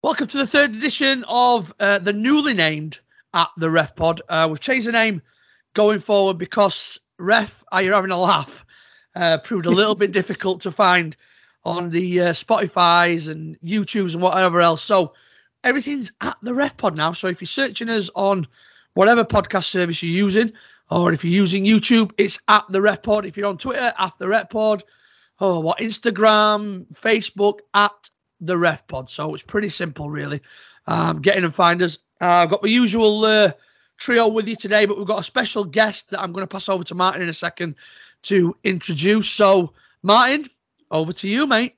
Welcome to the third edition of uh, the newly named at the Ref Pod. Uh, we've changed the name going forward because Ref, are you having a laugh? Uh, proved a little bit difficult to find on the uh, Spotify's and YouTube's and whatever else. So everything's at the Ref Pod now. So if you're searching us on whatever podcast service you're using, or if you're using YouTube, it's at the Ref Pod. If you're on Twitter, at the Ref Pod. Oh, what Instagram, Facebook, at the ref pod. So it's pretty simple, really. Um, getting and find us. Uh, I've got the usual uh, trio with you today, but we've got a special guest that I'm going to pass over to Martin in a second to introduce. So, Martin, over to you, mate.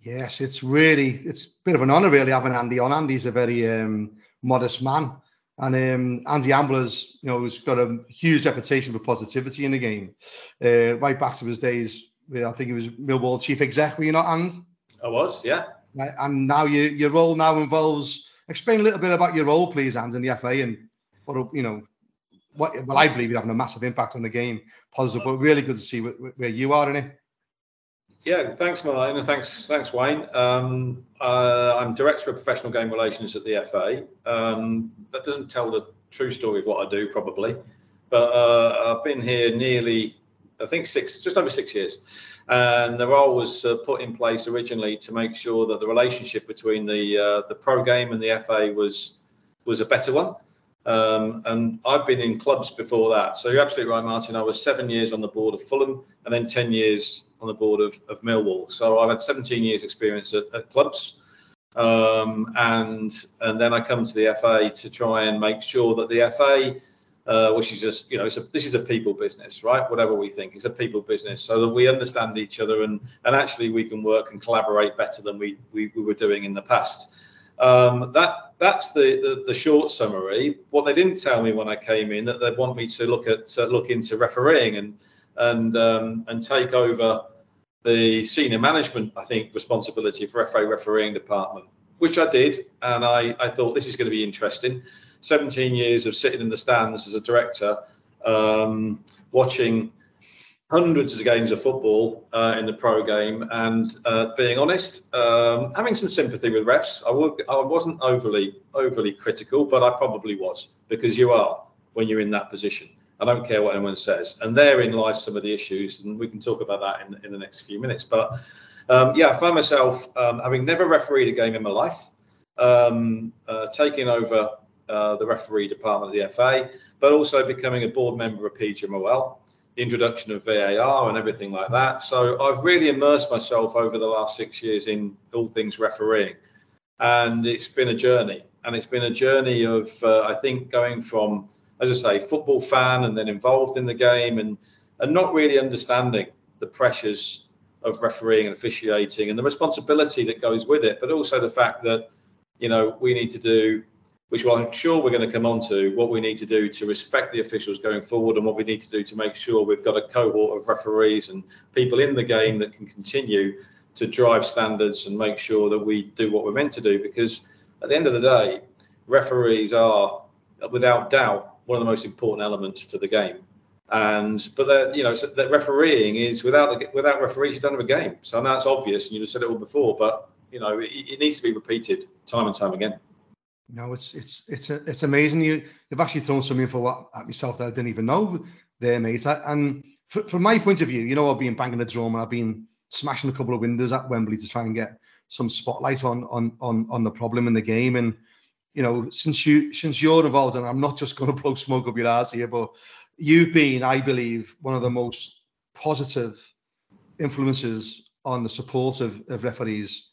Yes, it's really it's a bit of an honour really having Andy on. Andy's a very um, modest man, and um, Andy Ambler's you know has got a huge reputation for positivity in the game. Uh, right back to his days, I think he was Millwall chief exec. Were you not, And? I was, yeah. And now you, your role now involves. Explain a little bit about your role, please, and in the FA, and what you know. What well, I believe you're having a massive impact on the game, positive, but really good to see where, where you are in it. Yeah, thanks, Martin, and thanks, thanks, Wayne. Um, uh, I'm director of professional game relations at the FA. Um, that doesn't tell the true story of what I do, probably, but uh, I've been here nearly, I think, six, just over six years. And the role was uh, put in place originally to make sure that the relationship between the uh, the pro game and the FA was was a better one. Um, and I've been in clubs before that. So you're absolutely right, Martin. I was seven years on the board of Fulham and then 10 years on the board of, of Millwall. So I've had 17 years experience at, at clubs. Um, and and then I come to the FA to try and make sure that the FA uh, which is just you know a, this is a people business right? Whatever we think it's a people business so that we understand each other and and actually we can work and collaborate better than we we, we were doing in the past. Um, that that's the, the, the short summary. What they didn't tell me when i came in that they want me to look at uh, look into refereeing and and um, and take over the senior management i think responsibility for fa refereeing department which i did and i i thought this is going to be interesting 17 years of sitting in the stands as a director, um, watching hundreds of games of football uh, in the pro game, and uh, being honest, um, having some sympathy with refs. I, would, I wasn't overly overly critical, but I probably was because you are when you're in that position. I don't care what anyone says, and therein lies some of the issues, and we can talk about that in, in the next few minutes. But um, yeah, I find myself um, having never refereed a game in my life, um, uh, taking over uh, the referee department of the FA, but also becoming a board member of PGMOL, the introduction of VAR and everything like that. So I've really immersed myself over the last six years in all things refereeing, and it's been a journey. And it's been a journey of uh, I think going from, as I say, football fan and then involved in the game and and not really understanding the pressures of refereeing and officiating and the responsibility that goes with it, but also the fact that you know we need to do which I'm sure we're going to come on to what we need to do to respect the officials going forward and what we need to do to make sure we've got a cohort of referees and people in the game that can continue to drive standards and make sure that we do what we're meant to do. Because at the end of the day, referees are, without doubt, one of the most important elements to the game. And but you know so that refereeing is without the, without referees you don't have a game. So I know it's obvious and you have said it all before, but you know it, it needs to be repeated time and time again. No, it's it's it's it's amazing. You you've actually thrown some info at myself that I didn't even know there, mate. And from my point of view, you know, I've been banging the drum and I've been smashing a couple of windows at Wembley to try and get some spotlight on on on on the problem in the game. And you know, since you since you're involved, and I'm not just going to blow smoke up your ass here, but you've been, I believe, one of the most positive influences on the support of, of referees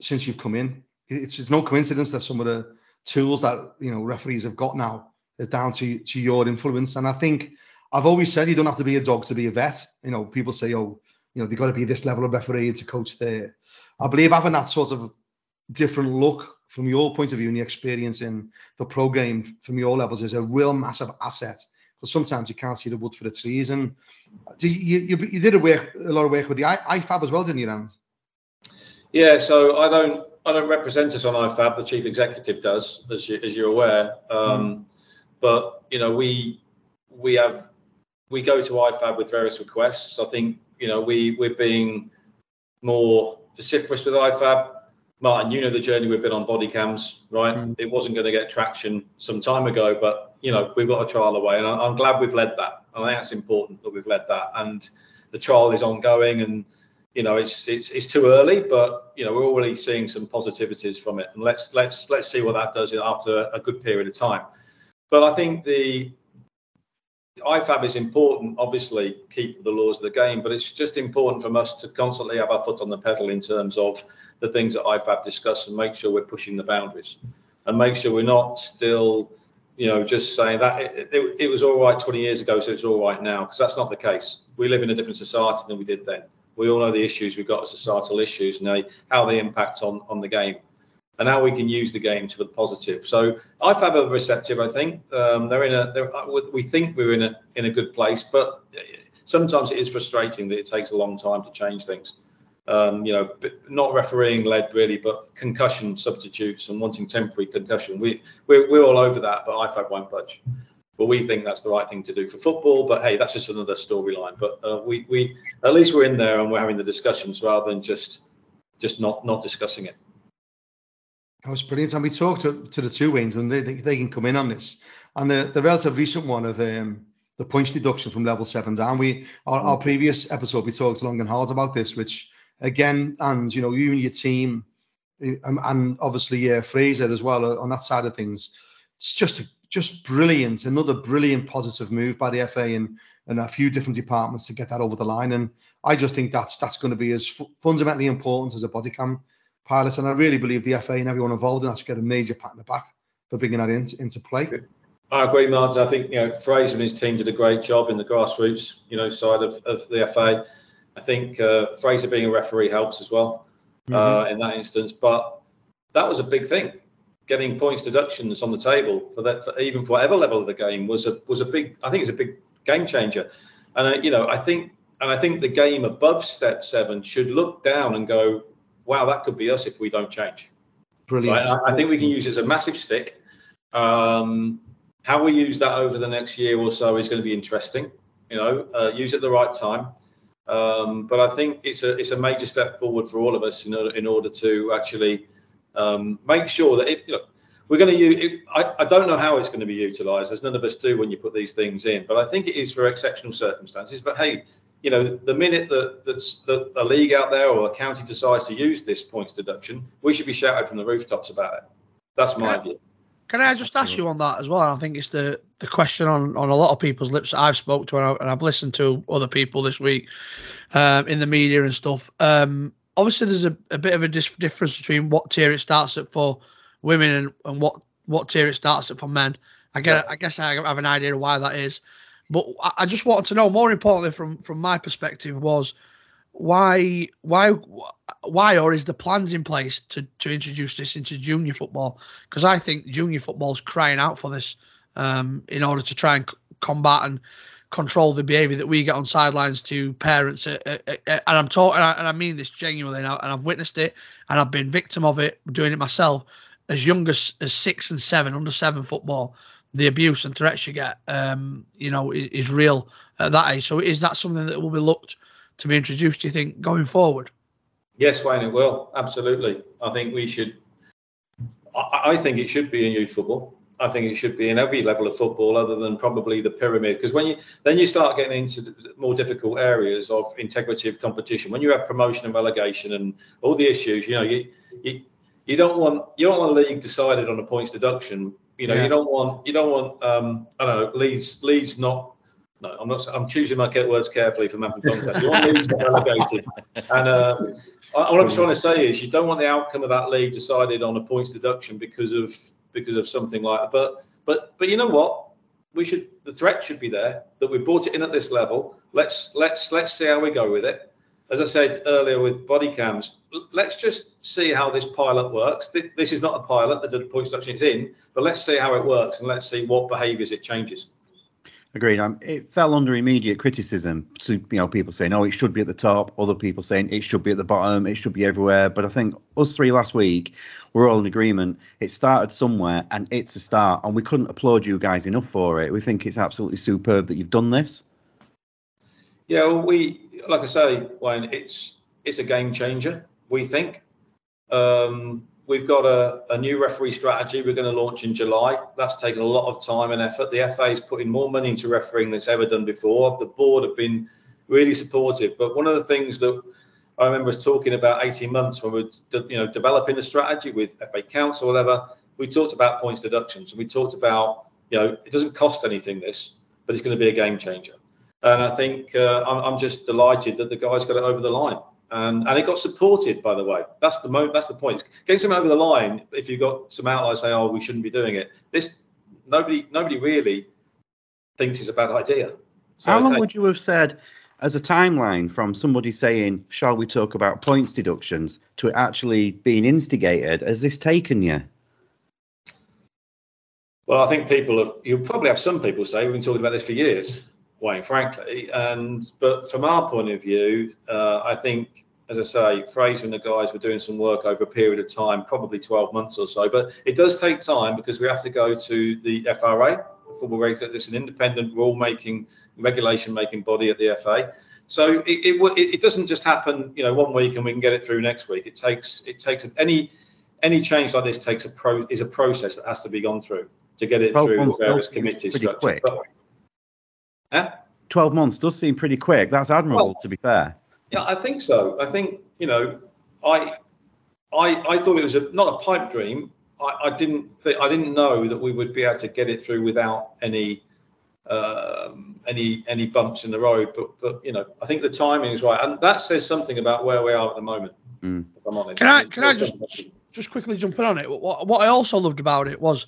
since you've come in it's, it's no coincidence that some of the tools that you know referees have got now is down to to your influence. And I think I've always said you don't have to be a dog to be a vet. You know, people say, oh, you know, they've got to be this level of referee to coach there. I believe having that sort of different look from your point of view and your experience in the pro game from your levels is a real massive asset. Because sometimes you can't see the wood for the trees. And you, you, you did a, work, a lot of work with the IFAB as well, didn't you, Rand? Yeah, so I don't I don't represent us on IFAB. The chief executive does, as, you, as you're aware. Um, mm. But you know, we we have we go to IFAB with various requests. I think you know we we're being more vociferous with IFAB, Martin, you know the journey we've been on body cams, right? Mm. It wasn't going to get traction some time ago, but you know we've got a trial away, and I'm glad we've led that. I think that's important that we've led that, and the trial is ongoing, and you know it's it's it's too early, but you know we're already seeing some positivities from it, and let's let's let's see what that does after a good period of time. But I think the IFAB is important, obviously, keep the laws of the game, but it's just important from us to constantly have our foot on the pedal in terms of the things that IFAB discuss and make sure we're pushing the boundaries and make sure we're not still, you know, just saying that it, it, it was all right 20 years ago, so it's all right now, because that's not the case. We live in a different society than we did then. We all know the issues we've got as societal issues and they, how they impact on, on the game and how we can use the game to the positive. So IFAB are receptive, I think. Um, they're in a, they're, we think we're in a in a good place, but sometimes it is frustrating that it takes a long time to change things. Um, you know, not refereeing led really, but concussion substitutes and wanting temporary concussion. We we're, we're all over that, but IFAB won't budge. But we think that's the right thing to do for football. But hey, that's just another storyline. But uh, we we at least we're in there and we're having the discussions rather than just just not not discussing it. That was brilliant. And we talked to, to the two wings, and they, they, they, can come in on this. And the, the relative recent one of um, the points deduction from level seven down. We our, our, previous episode we talked long and hard about this, which again, and you know, you and your team, um, and obviously yeah, Fraser as well uh, on that side of things. It's just just brilliant. Another brilliant positive move by the FA and and a few different departments to get that over the line. And I just think that's that's going to be as fundamentally important as a body cam pilots. And I really believe the FA and everyone involved in that should get a major pat in the back for bringing that in, into play. I agree, Martin. I think you know Fraser and his team did a great job in the grassroots, you know, side of, of the FA. I think uh, Fraser being a referee helps as well mm-hmm. uh, in that instance. But that was a big thing. Getting points deductions on the table for that, for even for whatever level of the game, was a was a big. I think it's a big game changer. And uh, you know, I think and I think the game above step seven should look down and go, wow, that could be us if we don't change. Brilliant. Right? I, I, think we can use it as a massive stick. Um, how we use that over the next year or so is going to be interesting. You know, uh, use it at the right time. Um, but I think it's a it's a major step forward for all of us in order in order to actually um, make sure that it, you know, we're going to use. It, I, I don't know how it's going to be utilised, as none of us do when you put these things in. But I think it is for exceptional circumstances. But hey, you know, the minute that that's that a league out there or a county decides to use this points deduction, we should be shouted from the rooftops about it. That's my can view. can I just ask you on that as well? I think it's the the question on, on a lot of people's lips that I've spoke to and, I, have listened to other people this week um, in the media and stuff. Um, obviously, there's a, a bit of a dis- difference between what tier it starts at for women and, and what what tier it starts at for men. I get, yeah. I guess I have an idea of why that is. But I just wanted to know more importantly from from my perspective was why why why or is the plans in place to to introduce this into junior football? Because I think junior football's crying out for this um, in order to try and c- combat and control the behaviour that we get on sidelines to parents. Uh, uh, uh, and I'm talking, and, I mean this genuinely, and, I've witnessed it, and I've been victim of it, doing it myself, as young as, as six and seven, under seven football the abuse and threats you get, um, you know, is, is, real at that age. So is that something that will be looked to be introduced? Do you think going forward? Yes, Wayne, it will absolutely. I think we should. I, I think it should be in youth football. I think it should be in every level of football, other than probably the pyramid. Because when you then you start getting into more difficult areas of integrity of competition, when you have promotion and relegation and all the issues, you know, you you, you don't want you don't want a league decided on a points deduction you know, yeah. you don't want you don't want um, I don't know Leeds Leeds not. No, I'm not. I'm choosing my words carefully for Mapping Doncaster. You want Leeds relegated, and uh, what I'm trying to say is you don't want the outcome of that league decided on a points deduction because of because of something like that. But but but you know what? We should the threat should be there that we brought it in at this level. Let's let's let's see how we go with it as I said earlier with body cams, let's just see how this pilot works. This is not a pilot that the point deduction is in, but let's see how it works and let's see what behaviours it changes. Agreed. Um, it fell under immediate criticism. So, you know, people saying, "Oh, it should be at the top." Other people saying it should be at the bottom. It should be everywhere. But I think us three last week, we're all in agreement. It started somewhere, and it's a start. And we couldn't applaud you guys enough for it. We think it's absolutely superb that you've done this. Yeah, well, we like I say, Wayne, it's it's a game changer. We think Um, we've got a, a, new referee strategy we're going to launch in July. That's taken a lot of time and effort. The FA is putting more money into refereeing than it's ever done before. The board have been really supportive. But one of the things that I remember us talking about 18 months when we were you know, developing the strategy with FA Council or whatever, we talked about points deductions and we talked about, you know, it doesn't cost anything this, but it's going to be a game changer. And I think uh, I'm, I'm just delighted that the guys got it over the line and and it got supported by the way. That's the mo- that's the point. Getting something over the line if you've got some outliers say oh we shouldn't be doing it this nobody nobody really thinks it's a bad idea. So, how long would you have said as a timeline from somebody saying shall we talk about points deductions? to it actually being instigated? Has this taken you? Well i think people have you'll probably have some people say we've been talking about this for years Wayne, frankly. And but from our point of view, uh, I think, as I say, Fraser and the guys were doing some work over a period of time, probably 12 months or so. But it does take time because we have to go to the FRA, the football regulator. It's an independent rule-making, regulation-making body at the FA. So it, it, it doesn't just happen, you know, one week and we can get it through next week. It takes it takes any any change like this takes a pro is a process that has to be gone through to get it through various committee structures. But, 12 months does seem pretty quick. That's admirable, well, to be fair. Yeah, I think so. I think, you know, I I, I thought it was a, not a pipe dream. I, I didn't th- I didn't know that we would be able to get it through without any um, any any bumps in the road. But but you know I think the timing is right, and that says something about where we are at the moment. Mm. If I'm honest. Can I can I just just quickly jump in on it? What what I also loved about it was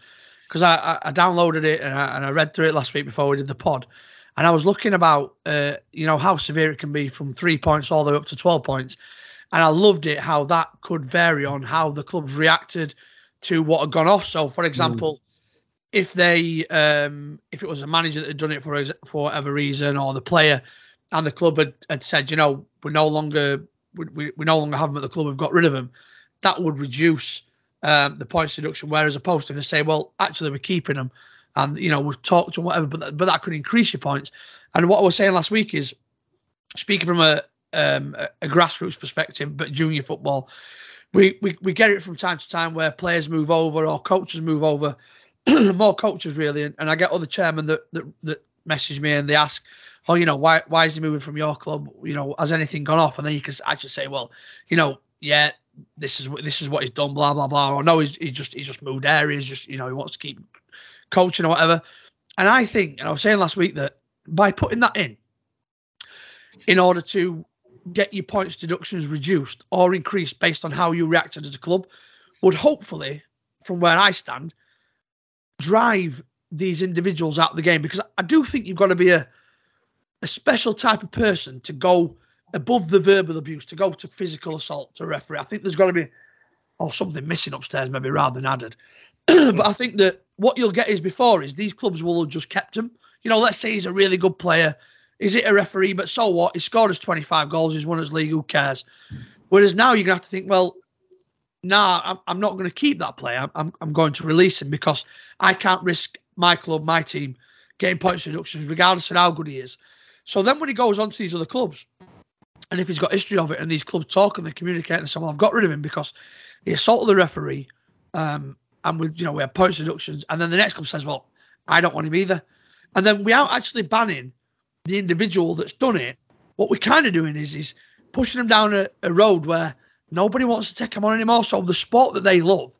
because I, I, I downloaded it and I, and I read through it last week before we did the pod, and I was looking about, uh, you know, how severe it can be from three points all the way up to 12 points. And I loved it how that could vary on how the clubs reacted to what had gone off. So, for example, mm. if they, um, if it was a manager that had done it for for whatever reason, or the player and the club had, had said, you know, we're no longer we, we no longer have them at the club, we've got rid of them, that would reduce um, the points deduction. Whereas opposed to if they say, well, actually we're keeping them, and you know we've talked and whatever, but that, but that could increase your points. And what I was saying last week is, speaking from a um, a, grassroots perspective, but junior football, we, we we get it from time to time where players move over or coaches move over, more coaches really, and, and I get other chairmen that, that that message me and they ask, oh, you know, why why is he moving from your club? You know, has anything gone off? And then you can actually say, well, you know, yeah, this is this is what he's done, blah blah blah, or no, he's he just he's just moved areas, just you know, he wants to keep coaching or whatever. And I think, and I was saying last week that by putting that in, in order to get your points deductions reduced or increased based on how you reacted as a club, would hopefully, from where I stand, drive these individuals out of the game because I do think you've got to be a a special type of person to go above the verbal abuse, to go to physical assault to referee. I think there's got to be or something missing upstairs, maybe rather than added. but I think that what you'll get is before is these clubs will have just kept him. You know, let's say he's a really good player. Is it a referee? But so what? He scored us 25 goals. He's won his league. Who cares? Whereas now you're going to have to think, well, nah, I'm, I'm not going to keep that player. I'm, I'm going to release him because I can't risk my club, my team, getting points reductions, regardless of how good he is. So then when he goes on to these other clubs, and if he's got history of it, and these clubs talk and they communicate and say, well, I've got rid of him because he assaulted the referee, um, and with you know we have points reductions, and then the next club says, well, I don't want him either, and then aren't actually banning the individual that's done it. What we're kind of doing is is pushing them down a, a road where nobody wants to take them on anymore. So the sport that they love,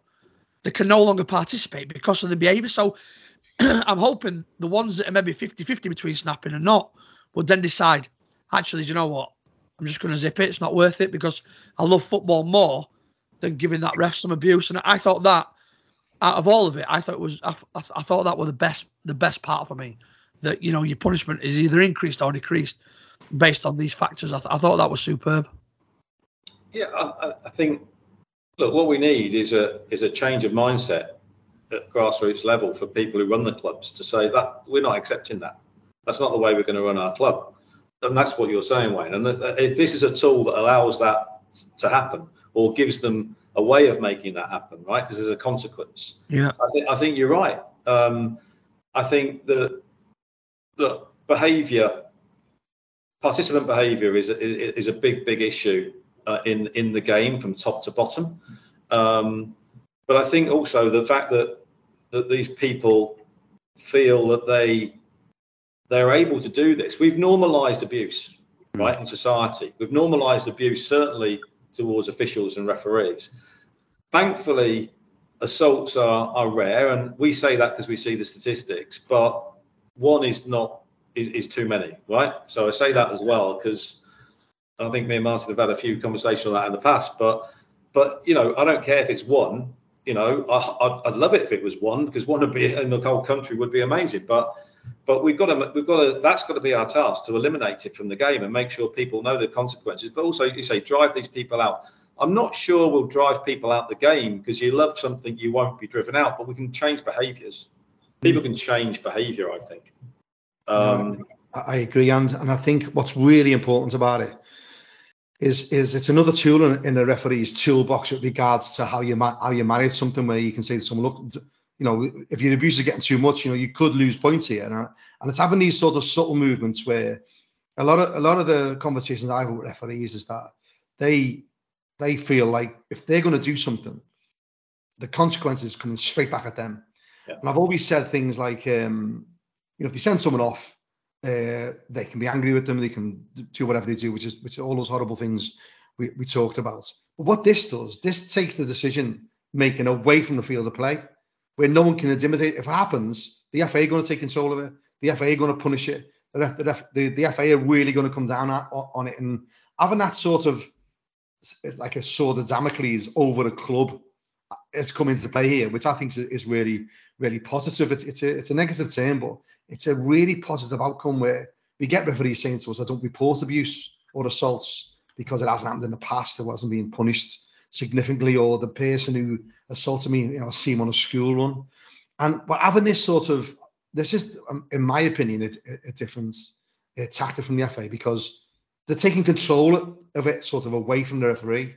they can no longer participate because of the behaviour. So I'm hoping the ones that are maybe 50-50 between snapping and not would then decide, actually, do you know what? I'm just going to zip it. It's not worth it because I love football more than giving that ref some abuse. And I thought that out of all of it, I thought it was I, I thought that was the best the best part for me. That you know your punishment is either increased or decreased based on these factors. I, th- I thought that was superb. Yeah, I, I, think look what we need is a is a change of mindset at grassroots level for people who run the clubs to say that we're not accepting that. That's not the way we're going to run our club, and that's what you're saying, Wayne. And uh, this is a tool that allows that to happen or gives them a way of making that happen, right? Because there's a consequence. Yeah. I, th- I think you're right. Um, I think that look, behaviour, participant behaviour is a, is a big, big issue uh, in in the game from top to bottom. Um, but I think also the fact that that these people feel that they they're able to do this. We've normalised abuse, mm. right, in society. We've normalised abuse certainly towards officials and referees. Thankfully, assaults are, are rare, and we say that because we see the statistics. But one is not is, is too many, right? So I say that as well because I think me and Martin have had a few conversations on that in the past. But but you know, I don't care if it's one. You know, I, would love it if it was one because one would be in the whole country would be amazing. But but we've got to we've got to that's got to be our task to eliminate it from the game and make sure people know the consequences. But also, you say drive these people out. I'm not sure we'll drive people out the game because you love something you won't be driven out, but we can change behaviours. People can change behaviour, I think. Um, I agree, and and I think what's really important about it is is it's another tool in, in the referee's toolbox with regards to how you ma- how you manage something where you can say to someone, look, you know, if your abuse is getting too much, you know, you could lose points here, and, and it's having these sort of subtle movements where a lot of a lot of the conversations I have had with referees is that they they feel like if they're going to do something, the consequences coming straight back at them. Yeah. And I've always said things like, um, you know, if they send someone off, uh, they can be angry with them, they can do whatever they do, which is which are all those horrible things we, we talked about. But what this does, this takes the decision making away from the field of play, where no one can intimidate. If it happens, the FA are going to take control of it. The FA are going to punish it. The, the, the, the FA are really going to come down at, on it. And having that sort of like a sword of Damocles over a club uh, has come into play here, which I think is really, really positive. It's, it's, a, it's a negative term, but it's a really positive outcome where we get referees saying to us, I don't report abuse or assaults because it hasn't happened in the past, it wasn't being punished significantly, or the person who assaulted me, you know, I see him on a school run. And but having this sort of, this is, um, in my opinion, a, a different a tactic from the FA because they're taking control of it sort of away from the referee.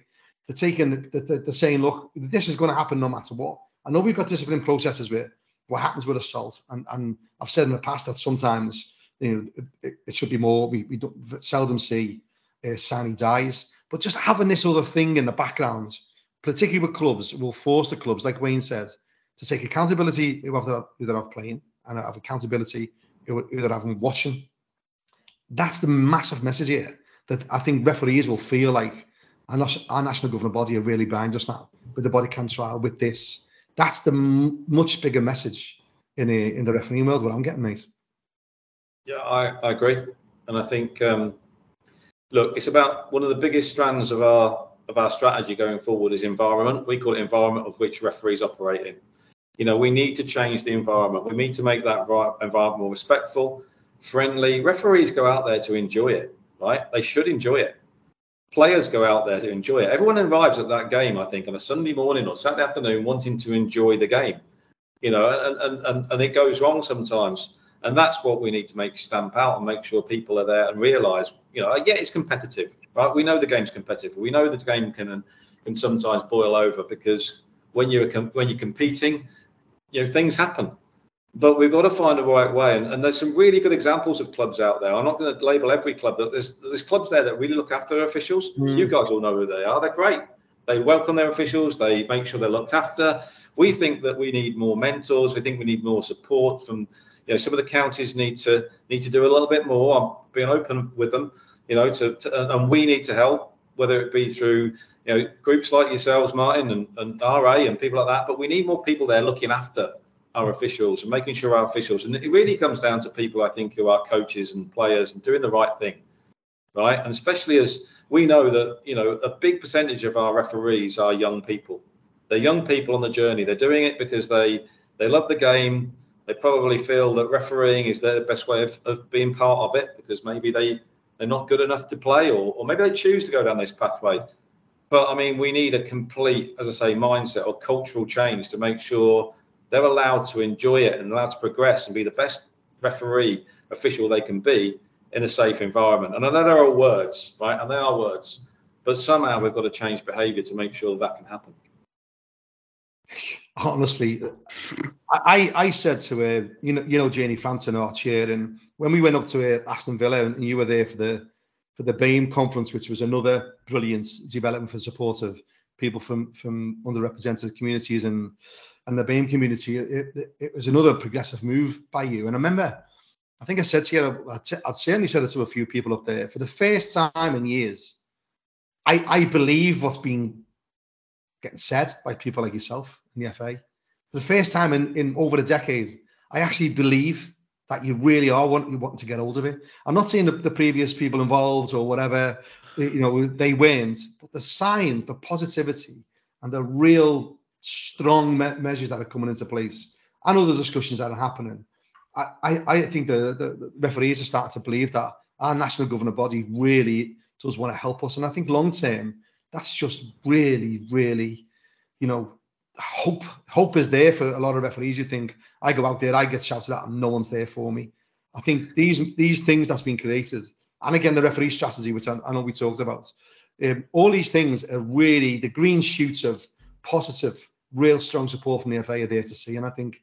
They're taking, they're, saying, look, this is going to happen no matter what. I know we've got discipline processes with what happens with assault, and, and I've said in the past that sometimes you know it, it should be more. We, we don't seldom see uh, sine dies, but just having this other thing in the background, particularly with clubs, will force the clubs, like Wayne said, to take accountability who they're, who they're playing and have accountability who, who they're having watching. That's the massive message here that I think referees will feel like our, our national governing body are really behind us now with the body cam trial, with this. That's the m- much bigger message in a, in the refereeing world. What I'm getting, mate. Yeah, I, I agree, and I think um, look, it's about one of the biggest strands of our of our strategy going forward is environment. We call it environment of which referees operate in. You know, we need to change the environment. We need to make that environment more respectful, friendly. Referees go out there to enjoy it right? They should enjoy it. Players go out there to enjoy it. Everyone arrives at that game, I think, on a Sunday morning or Saturday afternoon wanting to enjoy the game. You know, and, and, and it goes wrong sometimes. And that's what we need to make stamp out and make sure people are there and realise, you know, yeah, it's competitive, right? We know the game's competitive. We know the game can can sometimes boil over because when you're when you're competing, you know, things happen but we've got to find a right way. And, and, there's some really good examples of clubs out there. I'm not going to label every club. That there's there's clubs there that really look after their officials. Mm. You guys all know who they are. They're great. They welcome their officials. They make sure they're looked after. We think that we need more mentors. We think we need more support from. You know, some of the counties need to need to do a little bit more. I'm being open with them. You know, to, to and we need to help, whether it be through you know groups like yourselves, Martin, and, and RA and people like that. But we need more people there looking after our officials and making sure our officials, and it really comes down to people, I think, who are coaches and players and doing the right thing, right? And especially as we know that, you know, a big percentage of our referees are young people. They're young people on the journey. They're doing it because they they love the game. They probably feel that refereeing is their best way of, of being part of it because maybe they they're not good enough to play or, or maybe they choose to go down this pathway. But I mean, we need a complete, as I say, mindset or cultural change to make sure they're allowed to enjoy it and allowed to progress and be the best referee official they can be in a safe environment. And I know they're all words, right? And they are words, but somehow we've got to change behaviour to make sure that, that can happen. Honestly, I, I said to her, you know, you know, Janie Frampton, our chair, and when we went up to Aston Villa, and you were there for the for the BAME conference, which was another brilliant development for support of people from from underrepresented communities and and the BAME community. It, it, it was another progressive move by you. And I remember, I think I said to you, I'd, I'd certainly said it to a few people up there. For the first time in years, I, I believe what's been getting said by people like yourself in the FA. For the first time in, in over a decade, I actually believe that you really are want, you wanting to get hold of it. I'm not saying the, the previous people involved or whatever, you know, they weren't, but the signs, the positivity, and the real strong me- measures that are coming into place, and other discussions that are happening. I, I, I think the, the referees are starting to believe that our national governing body really does want to help us, and I think long term, that's just really, really, you know, hope hope is there for a lot of referees. You think I go out there, I get shouted at, and no one's there for me. I think these these things that's been created, and again the referee strategy, which I, I know we talked about, um, all these things are really the green shoots of positive, real strong support from the FA are there to see. And I think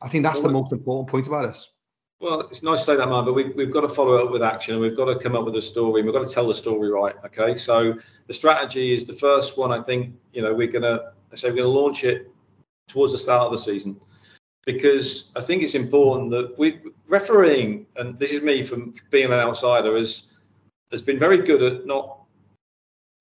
I think that's the most important point about this. Well, it's nice to say that, man, but we, we've got to follow up with action and we've got to come up with a story and we've got to tell the story right. Okay. So the strategy is the first one. I think, you know, we're going to say we're going to launch it towards the start of the season because I think it's important that we refereeing, and this is me from being an outsider, has has been very good at not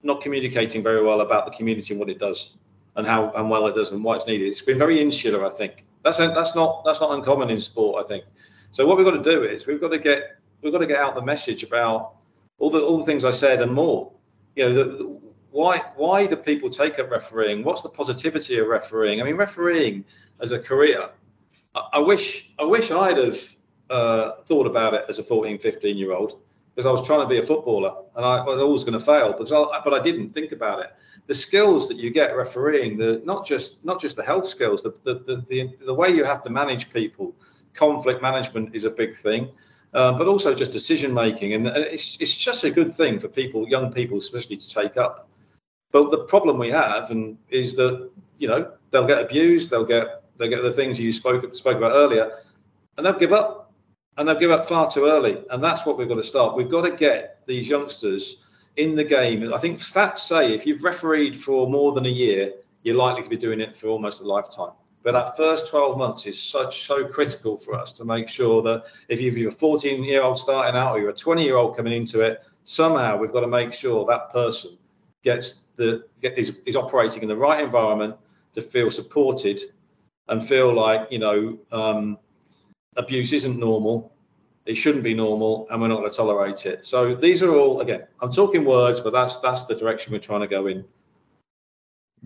not communicating very well about the community and what it does and how and well it does and why it's needed. It's been very insular, I think. That's that's not that's not uncommon in sport, I think. So what we've got to do is we've got to get we've got to get out the message about all the all the things I said and more. You know, the, the, why why do people take up refereeing? What's the positivity of refereeing? I mean, refereeing as a career. I, I wish I wish I'd have uh, thought about it as a 14, 15 year old because I was trying to be a footballer and I was always going to fail, but I, but I didn't think about it the skills that you get refereeing, the not just not just the health skills, the the the, the, the way you have to manage people, conflict management is a big thing, uh, but also just decision making, and, and it's it's just a good thing for people, young people especially, to take up. But the problem we have, and is that you know they'll get abused, they'll get they'll get the things you spoke spoke about earlier, and they'll give up, and they'll give up far too early, and that's what we've got to start. We've got to get these youngsters in the game. I think stats say if you've refereed for more than a year, you're likely to be doing it for almost a lifetime. But that first 12 months is such so critical for us to make sure that if you're a 14 year old starting out or you're a 20 year old coming into it, somehow we've got to make sure that person gets the get, is, is operating in the right environment to feel supported and feel like you know um, abuse isn't normal it shouldn't be normal, and we're not going to tolerate it. So these are all again. I'm talking words, but that's that's the direction we're trying to go in.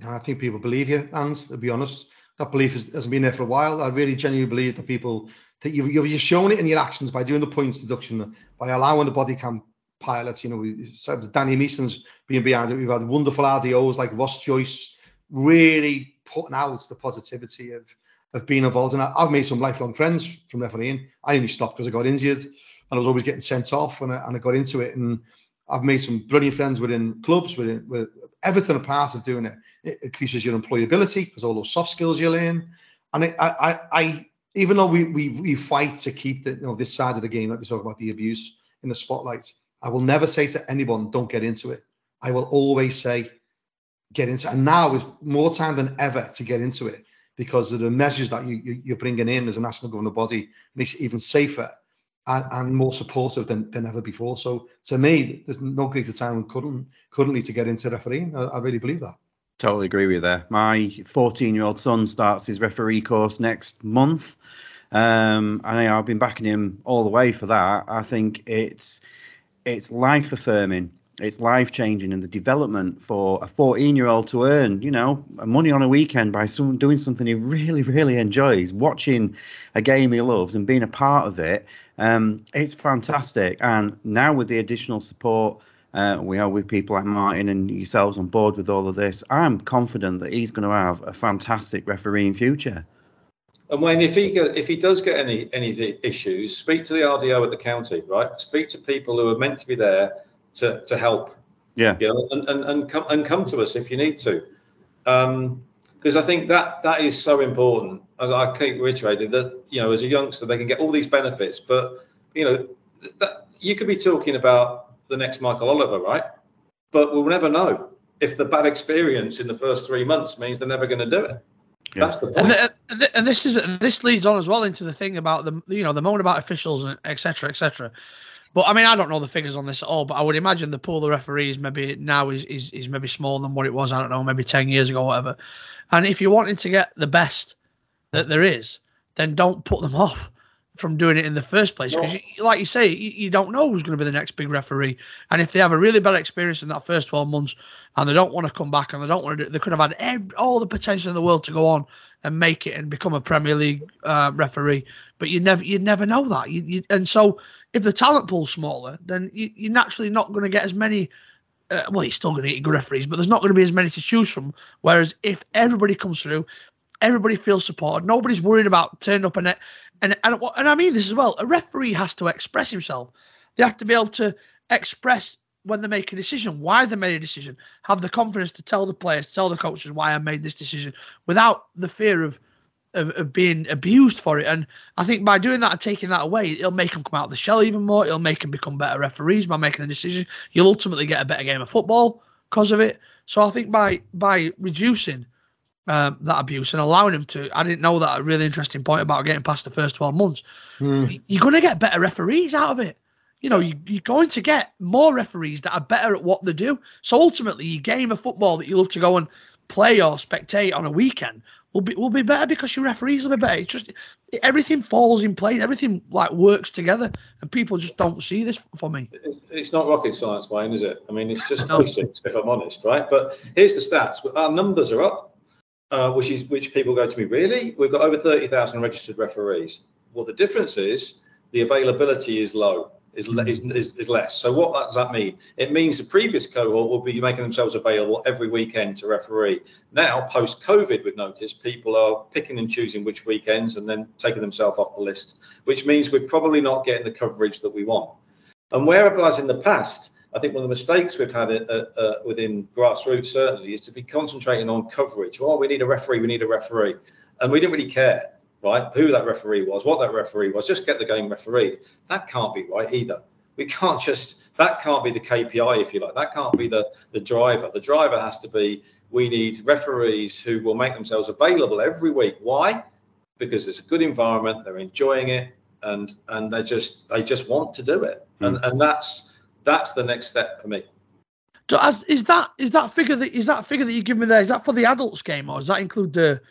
I think people believe you, and to be honest, that belief has, has been there for a while. I really genuinely believe that people that you've, you've shown it in your actions by doing the points deduction, by allowing the body cam pilots. You know, we, Danny Meeson's being behind it. We've had wonderful RDOs like Ross Joyce, really putting out the positivity of of being involved. And I, have made some lifelong friends from refereeing. I only stopped because I got injured and I was always getting sent off and I, and I got into it. And I've made some brilliant friends within clubs, within, with everything a part of doing it. It increases your employability because all those soft skills you learn. And I, I, I even though we, we, we fight to keep the, you know, this side of the game, like we talk about the abuse in the spotlight, I will never say to anyone, don't get into it. I will always say, get into it. And now is more time than ever to get into it because of the measures that you, you, are bringing in as a national governing body makes it even safer and, and more supportive than, than ever before. So to me, there's no greater time current, currently to get into refereeing. I, I really believe that. Totally agree with you there. My 14 year old son starts his referee course next month. Um, and I've been backing him all the way for that. I think it's it's life affirming it's life changing and the development for a 14 year old to earn you know money on a weekend by some, doing something he really really enjoys watching a game he loves and being a part of it um, it's fantastic and now with the additional support uh, we are with people like Martin and yourselves on board with all of this. I'm confident that he's going to have a fantastic refereeing future. And when if he get, if he does get any any issues, speak to the RDO at the county, right? Speak to people who are meant to be there to, to help. Yeah. You know, and, and, and come and come to us if you need to. Um, because I think that that is so important. As I keep reiterating that you know, as a youngster, they can get all these benefits, but you know, that you could be talking about the next Michael Oliver, right? But we'll never know. if the bad experience in the first three months means they're never going to do it. Yeah. That's the point. And, the, and, this is this leads on as well into the thing about the you know the moan about officials and etc etc. But I mean, I don't know the figures on this at all, but I would imagine the pool of referees maybe now is, is, is maybe smaller than what it was, I don't know, maybe 10 years ago, whatever. And if you're wanting to get the best that there is, then don't put them off from doing it in the first place. Because, no. like you say, you, you don't know who's going to be the next big referee. And if they have a really bad experience in that first 12 months and they don't want to come back and they don't want to do it, they could have had every, all the potential in the world to go on and make it and become a Premier League uh, referee. But you never, you never know that. You, you, and so if the talent pool's smaller, then you, are naturally not going to get as many. Uh, well, you're still going to get good referees, but there's not going to be as many to choose from. Whereas if everybody comes through, everybody feels supported, nobody's worried about turning up and and and, and I mean this as well. A referee has to express himself. They have to be able to express when they make a decision, why they made a decision, have the confidence to tell the players, tell the coaches why I made this decision, without the fear of of, of, being abused for it. And I think by doing that and taking that away, it'll make them come out of the shell even more. It'll make them become better referees by making the decision. You'll ultimately get a better game of football because of it. So I think by by reducing um, that abuse and allowing him to, I didn't know that a really interesting point about getting past the first 12 months. Mm. You're going to get better referees out of it. You know, you, you're going to get more referees that are better at what they do. So ultimately, your game of football that you love to go and play or spectate on a weekend will be will be better because your referees will be better. It's just everything falls in place, everything like works together, and people just don't see this for me. It's not rocket science, Wayne, is it? I mean, it's just no. basics, if I'm honest, right? But here's the stats: our numbers are up, uh, which is which people go to me. Really, we've got over thirty thousand registered referees. Well, the difference is the availability is low is, is, is, is, less. So what does that mean? It means the previous cohort will be making themselves available every weekend to referee. Now, post COVID, we've noticed people are picking and choosing which weekends and then taking themselves off the list, which means we're probably not getting the coverage that we want. And whereas in the past, I think one of the mistakes we've had uh, uh, within grassroots certainly is to be concentrating on coverage. Oh, we need a referee, we need a referee. And we didn't really care right? Who that referee was, what that referee was, just get the game refereed. That can't be right either. We can't just that can't be the KPI if you like. That can't be the the driver. The driver has to be we need referees who will make themselves available every week. Why? Because it's a good environment, they're enjoying it, and and they just they just want to do it. Mm. And and that's that's the next step for me. Is that is that figure that is that figure that you give me there? Is that for the adults game or does that include the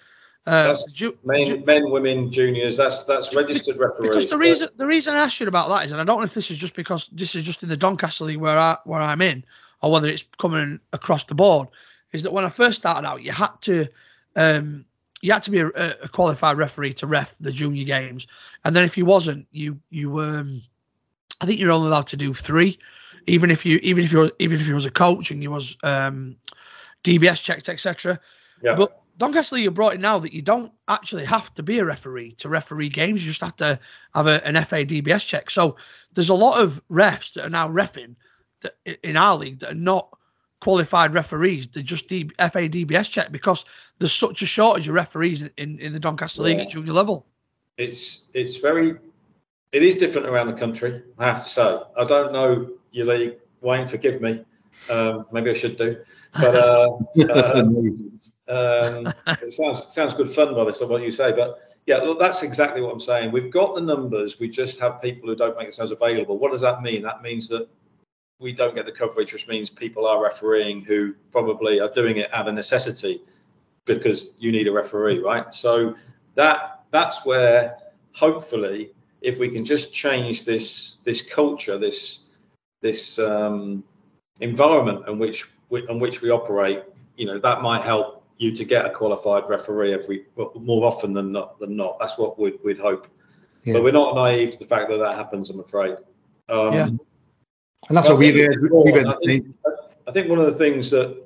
uh, ju- men, ju- men, women, juniors. That's that's registered referees. Because the reason the reason I asked you about that is, and I don't know if this is just because this is just in the Doncaster League where I where I'm in, or whether it's coming across the board, is that when I first started out, you had to um, you had to be a, a, qualified referee to ref the junior games, and then if you wasn't, you you um, I think you're only allowed to do three, even if you even if you even if you was a coach and you was um, DBS checked etc. Yeah. But Doncaster you brought in now that you don't actually have to be a referee to referee games. You just have to have a, an FA DBS check. So there's a lot of refs that are now refing that, in our league that are not qualified referees. They're just D, FA DBS check because there's such a shortage of referees in, in the Doncaster yeah. League at junior level. It's it's very it is different around the country. I have to say. I don't know your league, Wayne. Forgive me. Um, maybe I should do, but uh, uh, um, it sounds sounds good fun by this, what you say. But yeah, look, that's exactly what I'm saying. We've got the numbers. We just have people who don't make themselves available. What does that mean? That means that we don't get the coverage, which means people are refereeing who probably are doing it out of necessity because you need a referee, right? So that that's where hopefully, if we can just change this this culture, this this um, environment in which in which we operate, you know, that might help you to get a qualified referee every more often than not. Than not, that's what we'd, we'd hope. Yeah. But we're not naive to the fact that that happens. I'm afraid. Um, yeah. And that's what we've we've I think, I think one of the things that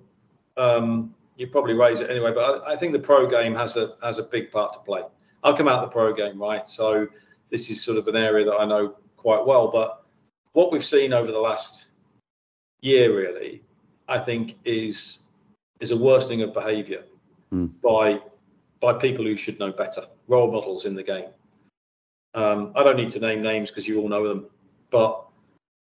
um, you probably raise it anyway, but I, I, think the pro game has a has a big part to play. I'll come out the pro game, right? So this is sort of an area that I know quite well. But what we've seen over the last year really, I think is is a worsening of behaviour mm. by by people who should know better, role models in the game. Um, I don't need to name names because you all know them, but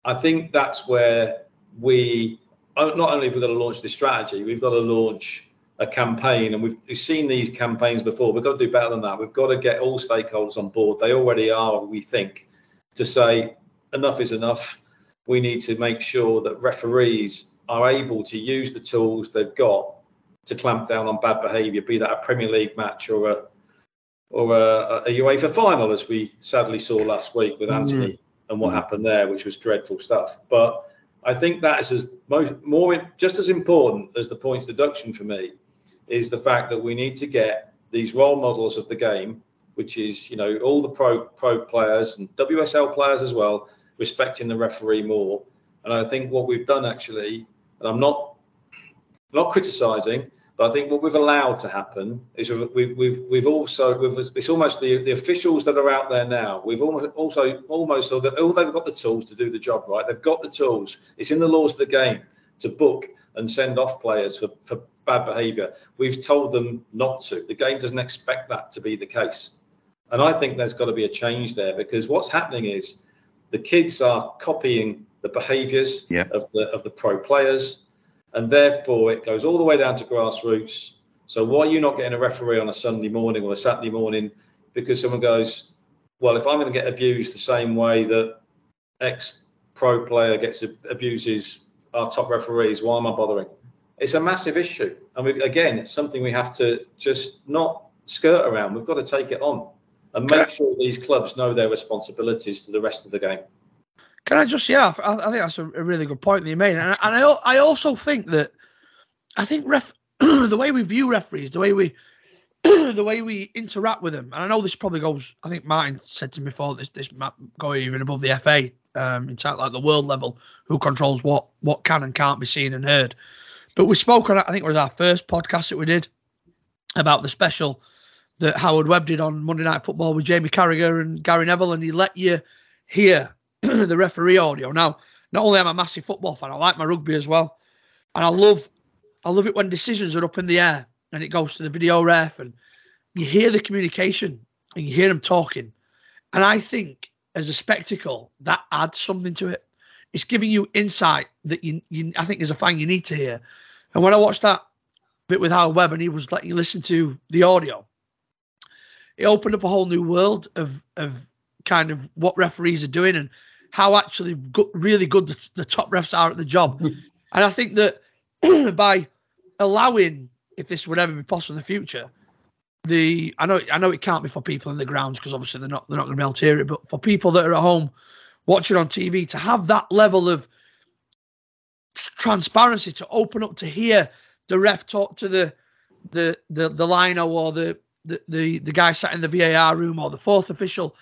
I think that's where we uh, not only have we got to launch this strategy, we've got to launch a campaign, and we've, we've seen these campaigns before. We've got to do better than that. We've got to get all stakeholders on board. They already are, we think, to say enough is enough. We need to make sure that referees are able to use the tools they've got to clamp down on bad behaviour, be that a Premier League match or a or a, a UEFA final, as we sadly saw last week with Anthony mm. and what happened there, which was dreadful stuff. But I think that is as most, more just as important as the points deduction for me is the fact that we need to get these role models of the game, which is you know all the pro pro players and WSL players as well, respecting the referee more. And I think what we've done actually, and I'm not not criticising, but I think what we've allowed to happen is we've we've we've also we've, it's almost the, the officials that are out there now. We've also almost all they've got the tools to do the job right. They've got the tools. It's in the laws of the game to book and send off players for, for bad behaviour. We've told them not to. The game doesn't expect that to be the case. And I think there's got to be a change there because what's happening is the kids are copying the behaviours yeah. of the of the pro players, and therefore it goes all the way down to grassroots. So why are you not getting a referee on a Sunday morning or a Saturday morning because someone goes, well, if I'm going to get abused the same way that ex pro player gets abuses our top referees, why am I bothering? It's a massive issue. And we, again, it's something we have to just not skirt around. We've got to take it on and make sure these clubs know their responsibilities to the rest of the game. Can I just, yeah, I, I think that's a, a, really good point that you made. And, and I, I also think that, I think ref, the way we view referees, the way we, the way we interact with them, and I know this probably goes. I think Martin said to me before this this might go even above the FA um, in terms like the world level, who controls what what can and can't be seen and heard. But we spoke on, I think it was our first podcast that we did about the special that Howard Webb did on Monday Night Football with Jamie Carragher and Gary Neville, and he let you hear the referee audio. Now, not only am I a massive football fan, I like my rugby as well, and I love, I love it when decisions are up in the air and it goes to the video ref, and you hear the communication and you hear them talking, and I think as a spectacle that adds something to it. It's giving you insight that you, you I think as a fan you need to hear. And when I watched that bit with Howard Webb and he was letting you listen to the audio, it opened up a whole new world of of kind of what referees are doing and how actually good, really good the, the, top refs are at the job. Hmm. and I think that by allowing, if this would ever be possible in the future, the I know I know it can't be for people in the grounds because obviously they're not they're not going to be able to hear it, but for people that are at home watching on TV to have that level of transparency to open up to hear the ref talk to the the the the lino or the the the, the guy sat in the VAR room or the fourth official.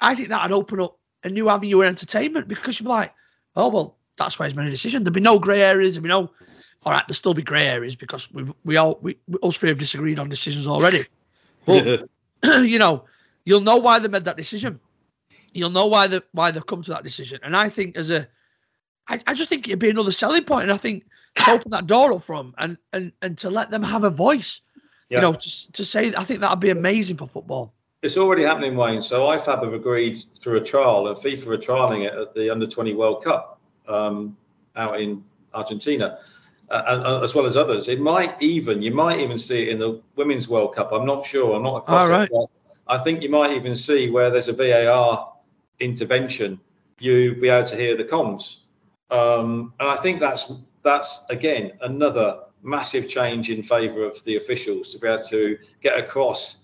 I think that'd open up a new avenue of entertainment because you'd be like, oh well, that's why he's made a decision. There'd be no grey areas. There'd be no all right, there'll still be grey areas because we've we all we us three have disagreed on decisions already. But you know, you'll know why they made that decision you'll know why they why they've come to that decision. And I think as a, I, I just think it'd be another selling point, and I think to open that door up from and and and to let them have a voice, yeah. you know, to, to say I think that'd be amazing for football. It's already happening, Wayne. So IFAB have agreed through a trial, and FIFA are trialing it at the Under 20 World Cup um, out in Argentina. Uh, and, uh, as well as others. It might even, you might even see it in the Women's World Cup. I'm not sure. I'm not All right. it. I think you might even see where there's a VAR intervention, you be able to hear the comms. Um, and I think that's that's again another massive change in favour of the officials to be able to get across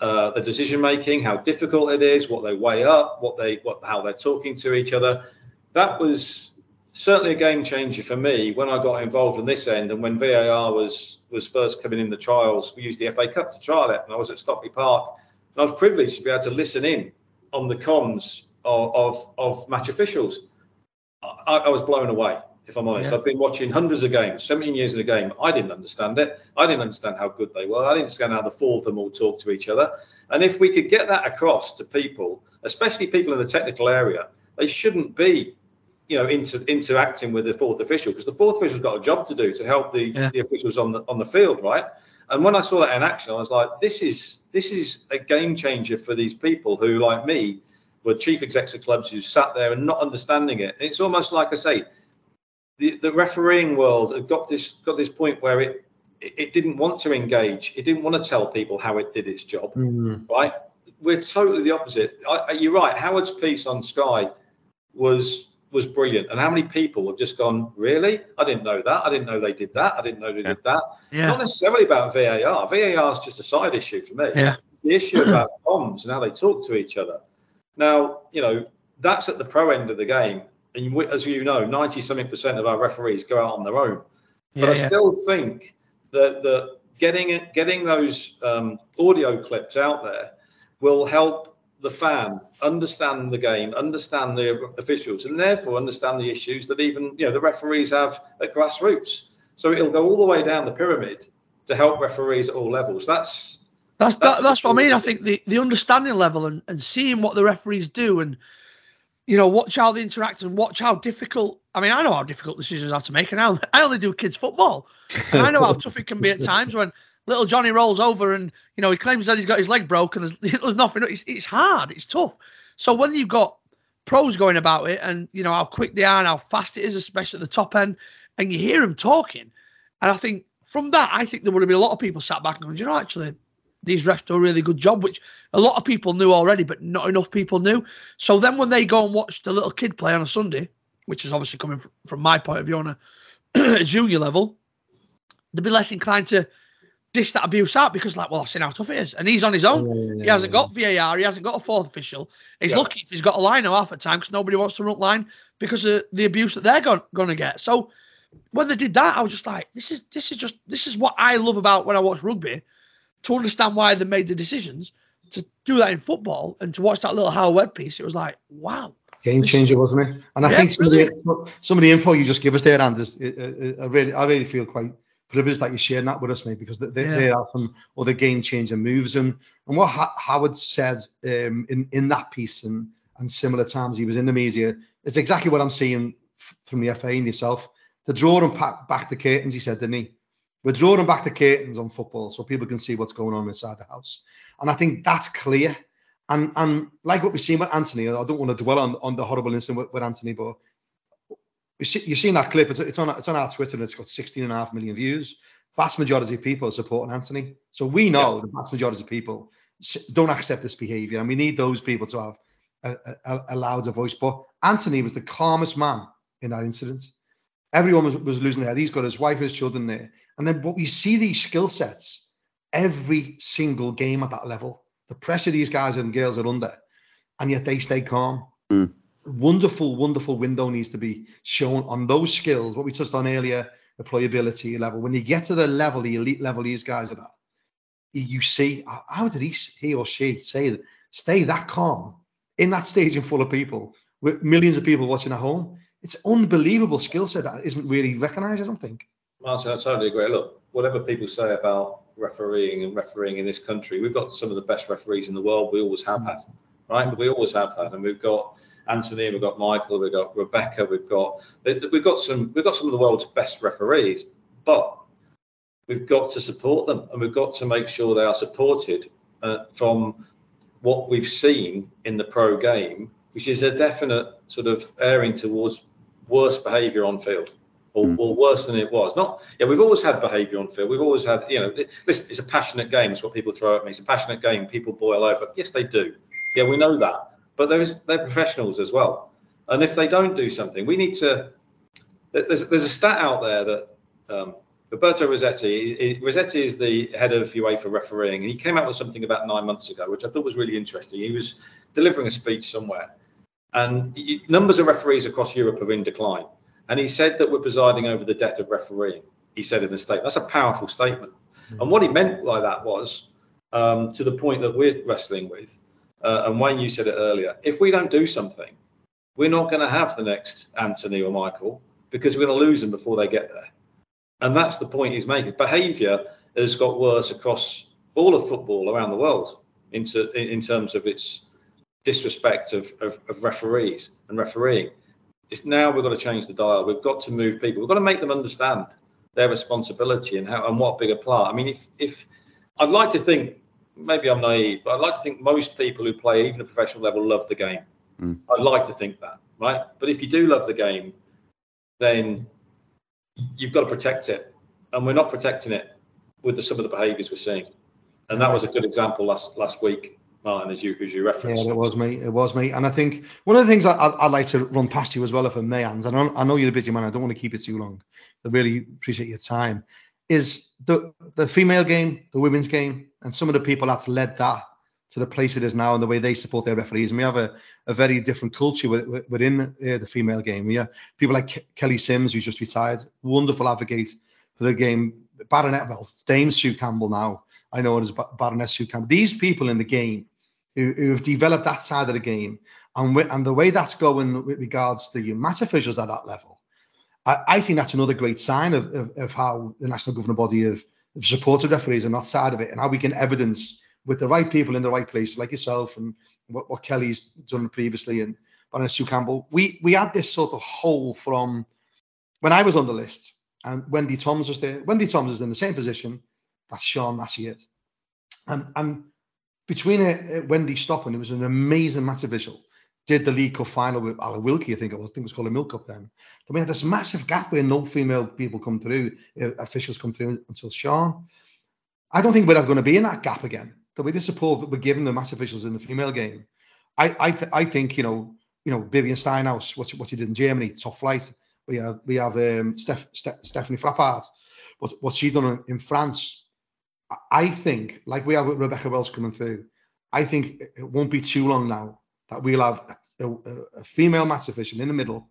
uh, the decision making, how difficult it is, what they weigh up, what they what how they're talking to each other. That was certainly a game changer for me when I got involved in this end and when VAR was was first coming in the trials. We used the FA Cup to trial it, and I was at Stockley Park, I was privileged to be able to listen in on the comms of, of, of match officials. I, I, was blown away, if I'm honest. Yeah. I've been watching hundreds of games, 17 years in a game. I didn't understand it. I didn't understand how good they were. I didn't understand how the four of them all talk to each other. And if we could get that across to people, especially people in the technical area, they shouldn't be you know inter, interacting with the fourth official because the fourth official's got a job to do to help the, yeah. the officials on the on the field right and when i saw that in action i was like this is this is a game changer for these people who like me were chief execs of clubs who sat there and not understanding it. It's almost like I say, the, the refereeing world had got this got this point where it it didn't want to engage. It didn't want to tell people how it did its job. Mm. Right? We're totally the opposite. I, you're right. Howard's piece on Sky was was brilliant. And how many people have just gone, really? I didn't know that. I didn't know they did that. I didn't know they Yeah. did that. Yeah. Not necessarily about VAR. VAR is just a side issue for me. Yeah. The issue about bombs and how they talk to each other. Now, you know, that's at the pro end of the game. And we, as you know, 90 something percent of our referees go out on their own. But Yeah, I yeah. still think that, that getting it, getting those um, audio clips out there will help the fan understand the game, understand the officials, and therefore understand the issues that even you know the referees have at grassroots. So it'll go all the way down the pyramid to help referees at all levels. That's That's That's that, that's what I mean. I think the, the understanding level and, and seeing what the referees do and you know watch how they interact and watch how difficult. I mean, I know how difficult decisions are to make, and I only, I only do kids football, I know how tough it can be at times when little Johnny rolls over and you know he claims that he's got his leg broken. There's, there's nothing. It's, it's hard. It's tough. So when you've got pros going about it, and you know how quick they are and how fast it is, especially at the top end, and you hear them talking, and I think from that, I think there would have been a lot of people sat back and going, you know, actually, these refs do a really good job, which a lot of people knew already, but not enough people knew. So then when they go and watch the little kid play on a Sunday, which is obviously coming from, my point of view on a junior level, they'd be less inclined to dish that abuse out because, like, well, I've seen how tough it is. And he's on his own. He hasn't got VAR. He hasn't got a fourth official. He's Yeah. lucky if he's got a line half the time because nobody wants to run line because of the abuse that they're going, going to get. So when they did that, I was just like, this is this is just this is what I love about when I watch rugby, to understand why they made the decisions to do that in football and to watch that little Howard Webb piece. It was like, wow. Game changer, wasn't it? And I Yeah, think some of, the, some of the info you just give us there, Anders, I really, I really feel quite privileged that you're sharing that with us, mate, because there, Yeah. there are some other game changer moves. And, and what ha- Howard said um, in, in that piece and, and similar times he was in the media is exactly what I'm seeing f- from the FA and yourself. The drawing back, back the curtains, he said, didn't he? We're drawing back the curtains on football so people can see what's going on inside the house. And I think that's clear. And and like what we've seen with Anthony, I don't want to dwell on, on the horrible incident with, with Anthony, but you've seen that clip. It's, it's on it's on our Twitter and it's got 16 and a half million views. Vast majority of people are supporting Anthony. So we know the vast majority of people don't accept this behaviour, and we need those people to have a, a, a louder voice. But Anthony was the calmest man in that incident. Everyone was, was losing their head. He's got his wife and his children there. And then, but we see these skill sets every single game at that level. The pressure these guys and girls are under, and yet they stay calm. Mm. Wonderful, wonderful window needs to be shown on those skills. What we touched on earlier, the playability level. When you get to the level, the elite level these guys are at, you- see how- how did he, he or she say that, stay that calm in that stadium full of people with millions of people watching at home. It's unbelievable skill set that isn't really recognised. I don't think. Martin, I totally agree. Look, whatever people say about refereeing and refereeing in this country, we've got some of the best referees in the world. We always have had, mm. right? We always have had, and we've got Anthony, we've got Michael, we've got Rebecca, we've got we've got some we've got some of the world's best referees, but we've got to support them, and we've got to make sure they are supported uh, from what we've seen in the pro game, which is a definite sort of erring towards worse behaviour on field. Or, Mm. or worse than it was. Not, yeah, we've always had behaviour on field. We've always had, you know, listen, it's a passionate game. It's what people throw at me. It's a passionate game. People boil over. Yes, they do. Yeah, we know that. But there is, they're professionals as well. And if they don't do something, we need to. There's, there's a stat out there that um, Roberto Rosetti, he- Rosetti is the head of UEFA refereeing, and he came out with something about nine months ago, which I thought was really interesting. He was delivering a speech somewhere, and y- numbers of referees across Europe are in decline. And he said that we're presiding over the death of refereeing. He said in a statement. That's a powerful statement. And what he meant by that was, um, to the point that we're wrestling with, uh, and Wayne, you said it earlier, if we don't do something, we're not going to have the next Anthony or Michael because we're going to lose them before they get there. And that's the point he's making. Behaviour has got worse across all of football around the world in, ter- in terms of its disrespect of, of, of referees and refereeing. It's now we've got to change the dial. We've got to move people. We've got to make them understand their responsibility and how and what bigger part. I mean, if if I'd like to think, maybe I'm naive, but I'd like to think most people who play even at professional level love the game. Mm. I'd like to think that, right? But if you do love the game, then you've got to protect it, and we're not protecting it with the, some of the behaviours we're seeing. And that was a good example last last week, Martin, as you as you referenced. Yeah, it was me. It was me. And I think one of the things I, would like to run past you as well, if I may, Hans, and I, I know you're a busy man. I don't want to keep it too long. I really appreciate your time. Is the the female game, the women's game, and some of the people that's led that to the place it is now and the way they support their referees. And we have a, a very different culture within uh, the female game. We have people like Kelly Simmons, who's just retired, wonderful advocate for the game. Baronet, well, Dame Sue Campbell now. I know it as Baroness Sue Campbell. These people in the game who, who have developed that side of the game and, and the way that's going with regards to the match officials at that level, I, I think that's another great sign of, of, of how the national governing body have, have supported referees on that side of it and how we can evidence with the right people in the right place, like yourself and what, what Kelly's done previously and Baroness Sue Campbell. We we had this sort of hole from when I was on the list and Wendy Toms was there. Wendy Toms is in the same position that Sian Massey is. And, and between uh, Wendy stopping, it was an amazing match official. Did the League Cup final with Alan Wilkie, I think it was. I think it was called a Milk Cup then. Then we had this massive gap where no female people come through, uh, officials come through until Sian. I don't think we're ever going to be in that gap again. The way the support that we're giving the match officials in the female game, I I, th- I think you know you know Vivian Steinhaus, what what she did in Germany, top flight. We have we have um, Steph, Steph, Stephanie Frappart, what what she's done in France. I think, like we have with Rebecca Welch coming through, I think it won't be too long now that we'll have a, a, female match official in the middle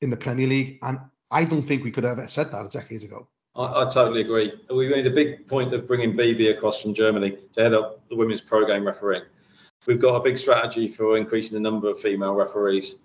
in the Premier League, and I don't think we could have ever said that a decades ago. I, I, totally agree. We made a big point of bringing Bibi across from Germany to head up the women's pro game refereeing. We've got a big strategy for increasing the number of female referees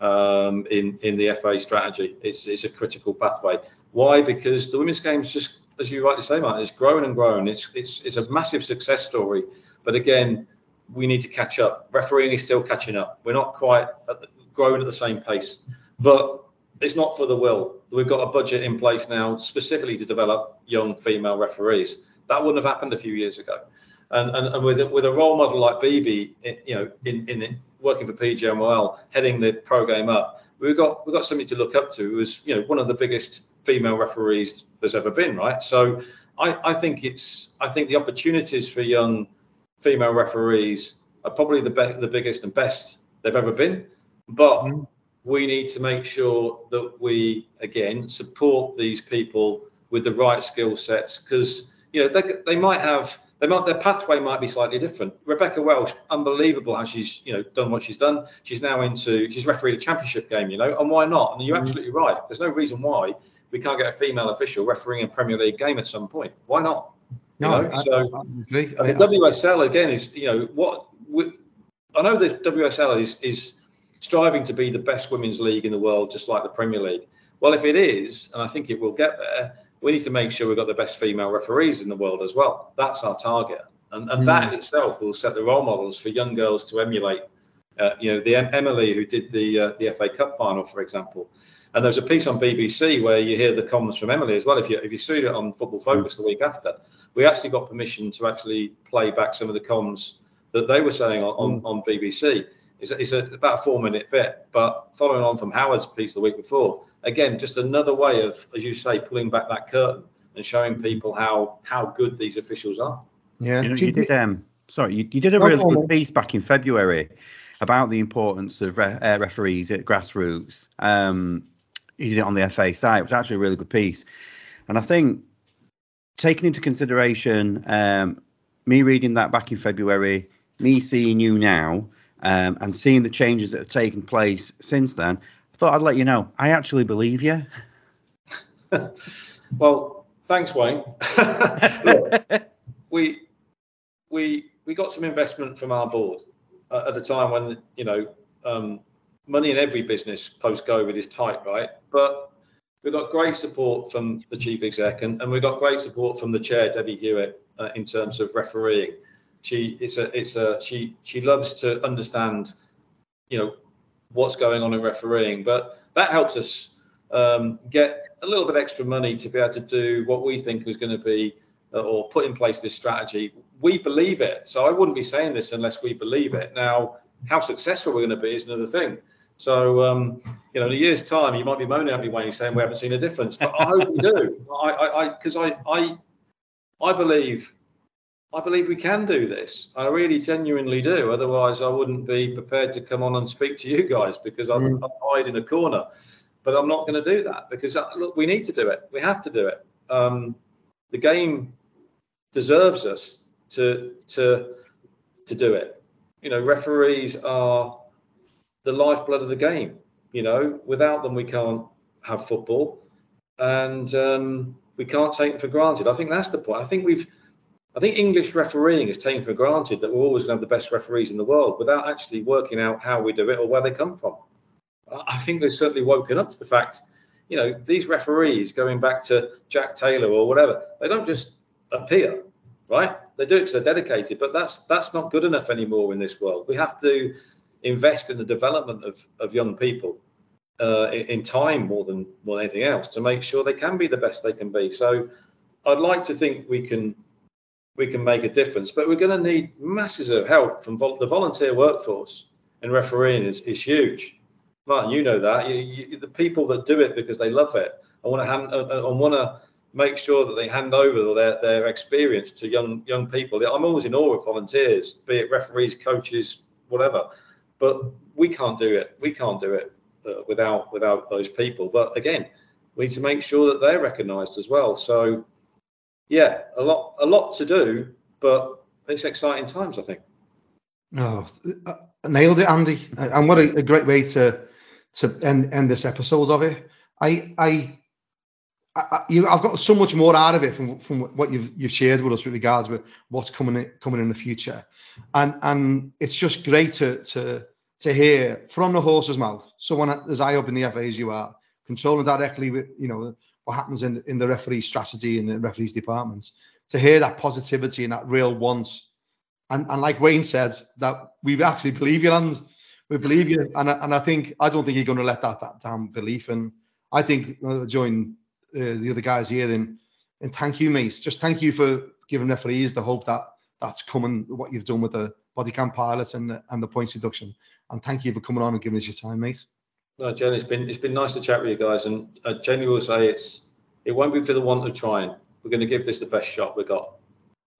um, in in the FA strategy. It's it's a critical pathway. Why? Because the women's game is just, as you rightly say, Martin, it's grown and grown. It's it's it's a massive success story. But again, we need to catch up. Refereeing is still catching up. We're not quite at the, growing at the same pace, but it's not for the will. We've got a budget in place now specifically to develop young female referees. That wouldn't have happened a few years ago. And, and, and with, a, with a role model like Bibi, you know, in, in working for PGMOL, heading the pro game up, we've got we've got somebody to look up to who is, you know, one of the biggest female referees there's ever been, right? So I, I think it's I think the opportunities for young female referees are probably the be- the biggest and best they've ever been. But mm we need to make sure that we again support these people with the right skill sets because you know they, they might have they might their pathway might be slightly different. Rebecca Welch, unbelievable how she's you know done what she's done. She's now into she's refereed a championship game, you know, and why not? And you're mm. absolutely right. There's no reason why we can't get a female official refereeing a Premier League game at some point. Why not? No, know? I, so I, I, the WSL again is you know what we, I know the WSL is is striving to be the best women's league in the world, just like the Premier League. Well, if it is, and I think it will get there, we need to make sure we've got the best female referees in the world as well. That's our target. And, and mm. that in itself will set the role models for young girls to emulate. Uh, you know, the Emily who did the uh, the FA Cup final, for example. And there's a piece on BBC where you hear the comments from Emily as well. If you if you see it on Football Focus the week after, we actually got permission to actually play back some of the comms that they were saying on, on, on BBC. It's, a, it's a, about a four minute bit, but following on from Howard's piece the week before, again, just another way of, as you say, pulling back that curtain and showing people how how good these officials are. Yeah, you, know, you did. Um, sorry, you, you did a really good piece back in February about the importance of re- uh, referees at grassroots. Um, you did it on the FA site. It was actually a really good piece, and I think taking into consideration um, me reading that back in February, me seeing you now, um, and seeing the changes that have taken place since then, I thought I'd let you know. I actually believe you. well, thanks, Wayne. Look, we we we got some investment from our board at the time when you know um, money in every business post COVID is tight, right? But we've got great support from the chief exec, and, and we've got great support from the chair, Debbie Hewitt, uh, in terms of refereeing. She it's a it's a she she loves to understand you know what's going on in refereeing but that helps us um, get a little bit extra money to be able to do what we think is going to be uh, or put in place this strategy. We believe it so i wouldn't be saying this unless we believe it. Now how successful we're going to be is another thing So, um, you know, in a year's time, you might be moaning at me, Wayne, saying we haven't seen a difference. But I hope we do. I, because I, I, I, I believe, I believe we can do this. I really, genuinely do. Otherwise, I wouldn't be prepared to come on and speak to you guys because I'm, mm. I'd hide in a corner. But I'm not going to do that because uh, look, we need to do it. We have to do it. Um, the game deserves us to to to do it. You know, referees are the lifeblood of the game. You know, without them, we can't have football, and um, we can't take them for granted. I think that's the point. I think we've, I think English refereeing is taken for granted that we're always going to have the best referees in the world without actually working out how we do it or where they come from. I think they've certainly woken up to the fact, you know, these referees going back to Jack Taylor or whatever, they don't just appear, right? They do it because they're dedicated, but that's that's not good enough anymore in this world. We have to invest in the development of, of young people uh, in, in, time more than more than anything else to make sure they can be the best they can be. So I'd like to think we can we can make a difference, but we're going to need masses of help from vol- the volunteer workforce and refereeing is, is huge. Martin, you know that you, you, the people that do it because they love it. I want to hand, I want to make sure that they hand over their, their experience to young young people. I'm always in awe of volunteers, be it referees, coaches, whatever but we can't do it. We can't do it uh, without without those people. But again, we need to make sure that they're recognised as well. So, yeah, a lot a lot to do, but it's exciting times, I think. Oh, uh, nailed it, Andy! And what a, a, great way to to end end this episode of it. I I. I, I've got so much more out of it from, from what you've you've shared with us with regards with what's coming in, coming in the future, and and it's just great to to to hear from the horse's mouth, someone as high up in the FA as you are, controlling directly with you know what happens in in the referee strategy and the referees departments, to hear that positivity and that real want, and and like Wayne said, that we actually believe you and we believe you, and and I think I don't think you're going to let that that down belief, and I think uh, join the other guys here and and thank you, mate. Just thank you for giving referees the hope that that's coming. What you've done with the body cam pilots and the, and the points deduction. And thank you for coming on and giving us your time, mate. No, Jen, it's been it's been nice to chat with you guys, and I genuinely will say it's it won't be for the want of trying. We're going to give this the best shot we got,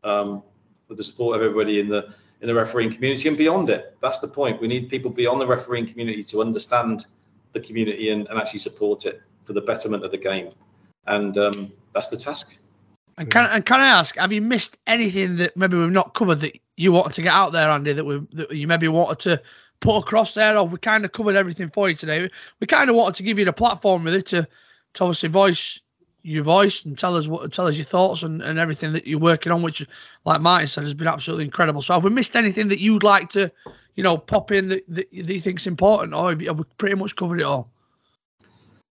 um, with the support of everybody in the in the refereeing community and beyond it. That's the point. We need people beyond the refereeing community to understand the community and, and actually support it for the betterment of the game, and um, that's the task. And can and can I ask, have you missed anything that maybe we've not covered that you wanted to get out there, Andy? That we that you maybe wanted to put across there, or we kind of covered everything for you today. We kind of wanted to give you the platform really to to obviously voice your voice and tell us what tell us your thoughts and, and everything that you're working on, which, like Martin said, has been absolutely incredible. So, have we missed anything that you'd like to, you know, pop in that, that, you think's important, or have, have we pretty much covered it all?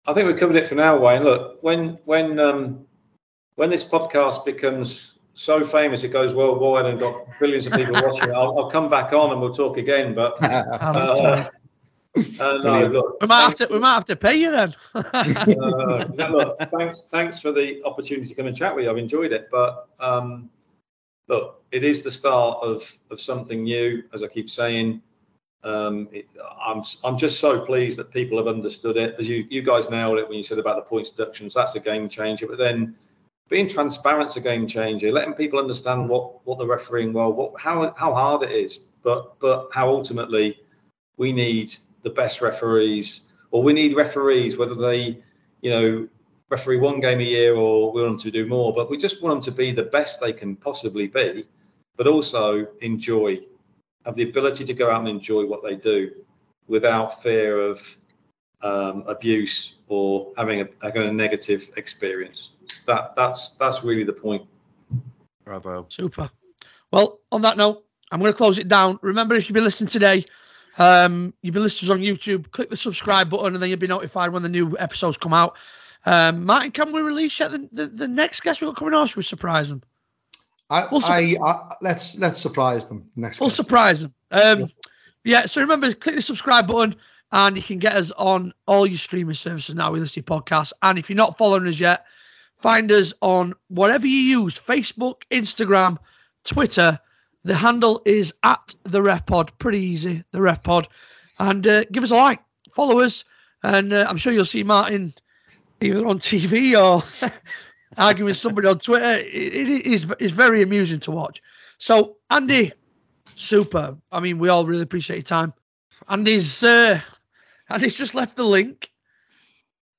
I think we've covered it for now, Wayne. Look, when when um, when this podcast becomes so famous it goes worldwide and got billions of people watching it, I'll, I'll, come back on and we'll talk again. But uh, uh, no, look, we might have to we might have to pay you then. uh, look, thanks thanks for the opportunity to come and chat with you. I've enjoyed it, but um, look, it is the start of of something new, as I keep saying. Um, it, I'm I'm just so pleased that people have understood it. As you you guys nailed it when you said about the points deductions, that's a game changer. But then being transparent is a game changer, letting people understand what what the refereeing well, what how how hard it is, but but how ultimately we need the best referees, or we need referees whether they, you know, referee one game a year or we want them to do more, but we just want them to be the best they can possibly be, but also enjoy, have the ability to go out and enjoy what they do without fear of um, abuse or having a, having a negative experience that that's that's really the point. Bravo. Super. Well, on that note, I'm going to close it down. Remember, if you've been listening today, um, you've been listening on YouTube, click the subscribe button, and then you'll be notified when the new episodes come out. Um, Martin, can we release yet the, the, the next guest we've got coming on? Should we surprise them? I, we'll I, I, let's let's surprise them next. We'll guest. surprise them. Um, yeah. yeah. So remember, click the subscribe button, and you can get us on all your streaming services now. We list your podcast, and if you're not following us yet, Find us on whatever you use Facebook, Instagram, Twitter. The handle is at the Ref Pod. Pretty easy, the Ref Pod. And uh, give us a like. follow us, and uh, I'm sure you'll see Martin either on TV or arguing with somebody on Twitter. It, it is it's very amusing to watch. So Andy, super. I mean, we all really appreciate your time. Andy's uh, Andy's just left the link.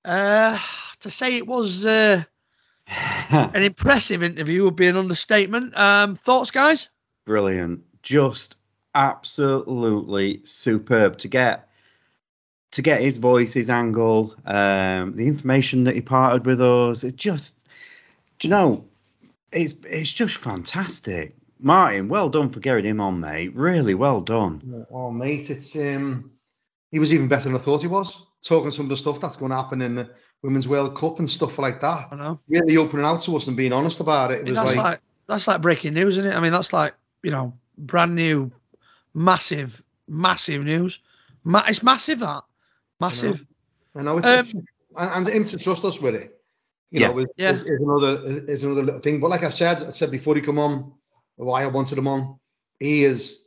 Uh, to say it was uh, an impressive interview would be an understatement. Um, thoughts, guys? Brilliant. Just absolutely superb to get to get his voice, his angle, um, the information that he parted with us. It just, do you know, it's it's just fantastic. Martin, well done for getting him on, mate. Really well done. Oh, mate, it's um, he was even better than I thought he was. Talking some of the stuff that's going to happen in the Women's World Cup and stuff like that. I know. Really opening out to us and being honest about it. It was that's like, like that's like breaking news, isn't it? I mean, that's like you know, brand new, massive, massive news. Ma- it's massive that massive. I know it's, Um, it's and, and him to trust us with it. You Yeah. know, is, Yeah. is, is another is another little thing. But like I said, I said before he come on, why I wanted him on, he is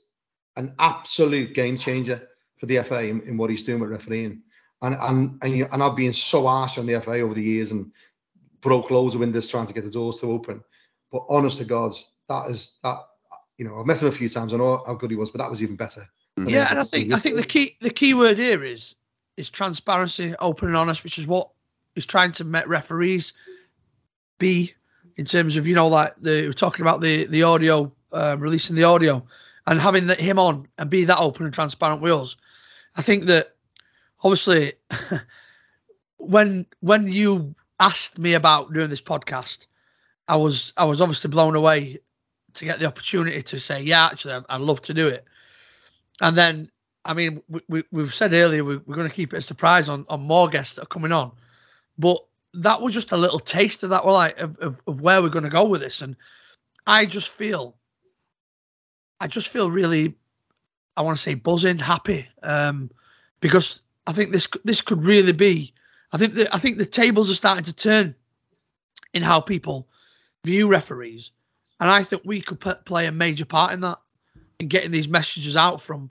an absolute game changer for the FA in, in what he's doing with refereeing. And and and, you- and I've been so harsh on the FA over the years and broke loads of windows trying to get the doors to open. But honest to God, that is that. You know, I've met him a few times. I know how good he was, but that was even better. than Yeah, and I think I think the key the key word here is is transparency, open and honest, which is what he's trying to make referees be in terms of you know like the we're talking about the the audio uh, releasing the audio and having that him on and be that open and transparent with us. I think that obviously when when you asked me about doing this podcast, I was I was obviously blown away to get the opportunity to say yeah actually I'd, I'd love to do it and then I mean we, we, we've said earlier we, we're going to keep it a surprise on, on more guests that are coming on but that was just a little taste of that we're like of, of, of where we're going to go with this. And I just feel I just feel really I want to say buzzing happy um, because I think this this could really be I think the I think the tables are starting to turn in how people view referees. And I think we could p- play a major part in that in getting these messages out from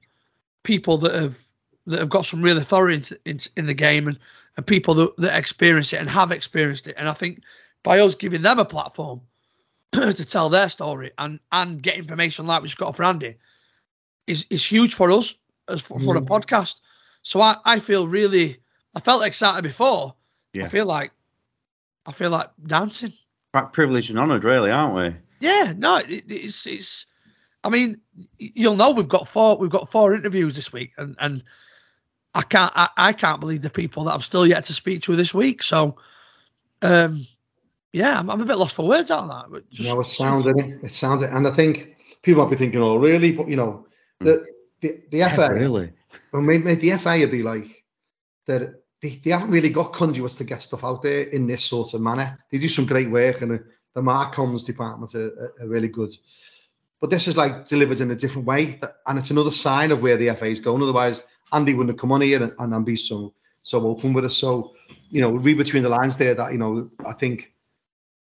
people that have that have got some real authority in, in, in the game. And, and people that, that experience it and have experienced it. And I think by us giving them a platform to tell their story and and get information like we just got off Randy is is huge for us as for, for a Mm. podcast. So I, I feel really I felt excited before. Yeah. I feel like I feel like dancing. Quite privileged and honoured, really, aren't we? Yeah, no, it, it's it's. I mean, you'll know we've got four we've got four interviews this week, and and I can't I, I can't believe the people that I've still yet to speak to this week. So, um, yeah, I'm, I'm a bit lost for words out of that. But just, No, it sounds it. It sounds it, and I think people might be thinking, "Oh, really?" But you know, the the, the FA, really. well, maybe the FA would be like that. They, they haven't really got conduits to get stuff out there in this sort of manner. They do some great work, and the, the Marcoms department are, are, are really good. But this is like delivered in a different way, that, and it's another sign of where the FA is going. Otherwise, Andy wouldn't have come on here and, and, and be so so open with us. So, you know, read between the lines there that you know, I think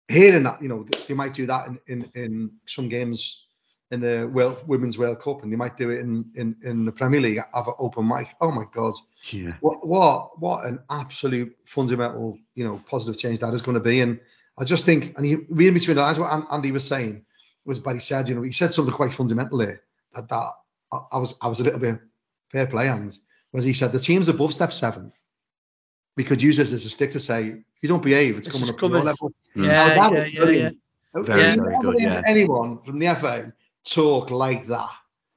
hearing that, you know, they might do that in in, in some games in the World Women's World Cup, and they might do it in in, in the Premier League. Have an open mic. Oh my God, Yeah. what what what an absolute fundamental, you know, positive change that is going to be. And I just think, and he reading between the lines, what Andy was saying was, but he said, you know, he said something quite fundamental there that that I, I was I was a little bit fair play, and was he said the teams above step seven. We could use this as a stick to say, if you don't behave, it's This coming is up to your level. Hmm. yeah, Now, that yeah, yeah, yeah. Very, You've very good, yeah. Anyone from the FA talk like that?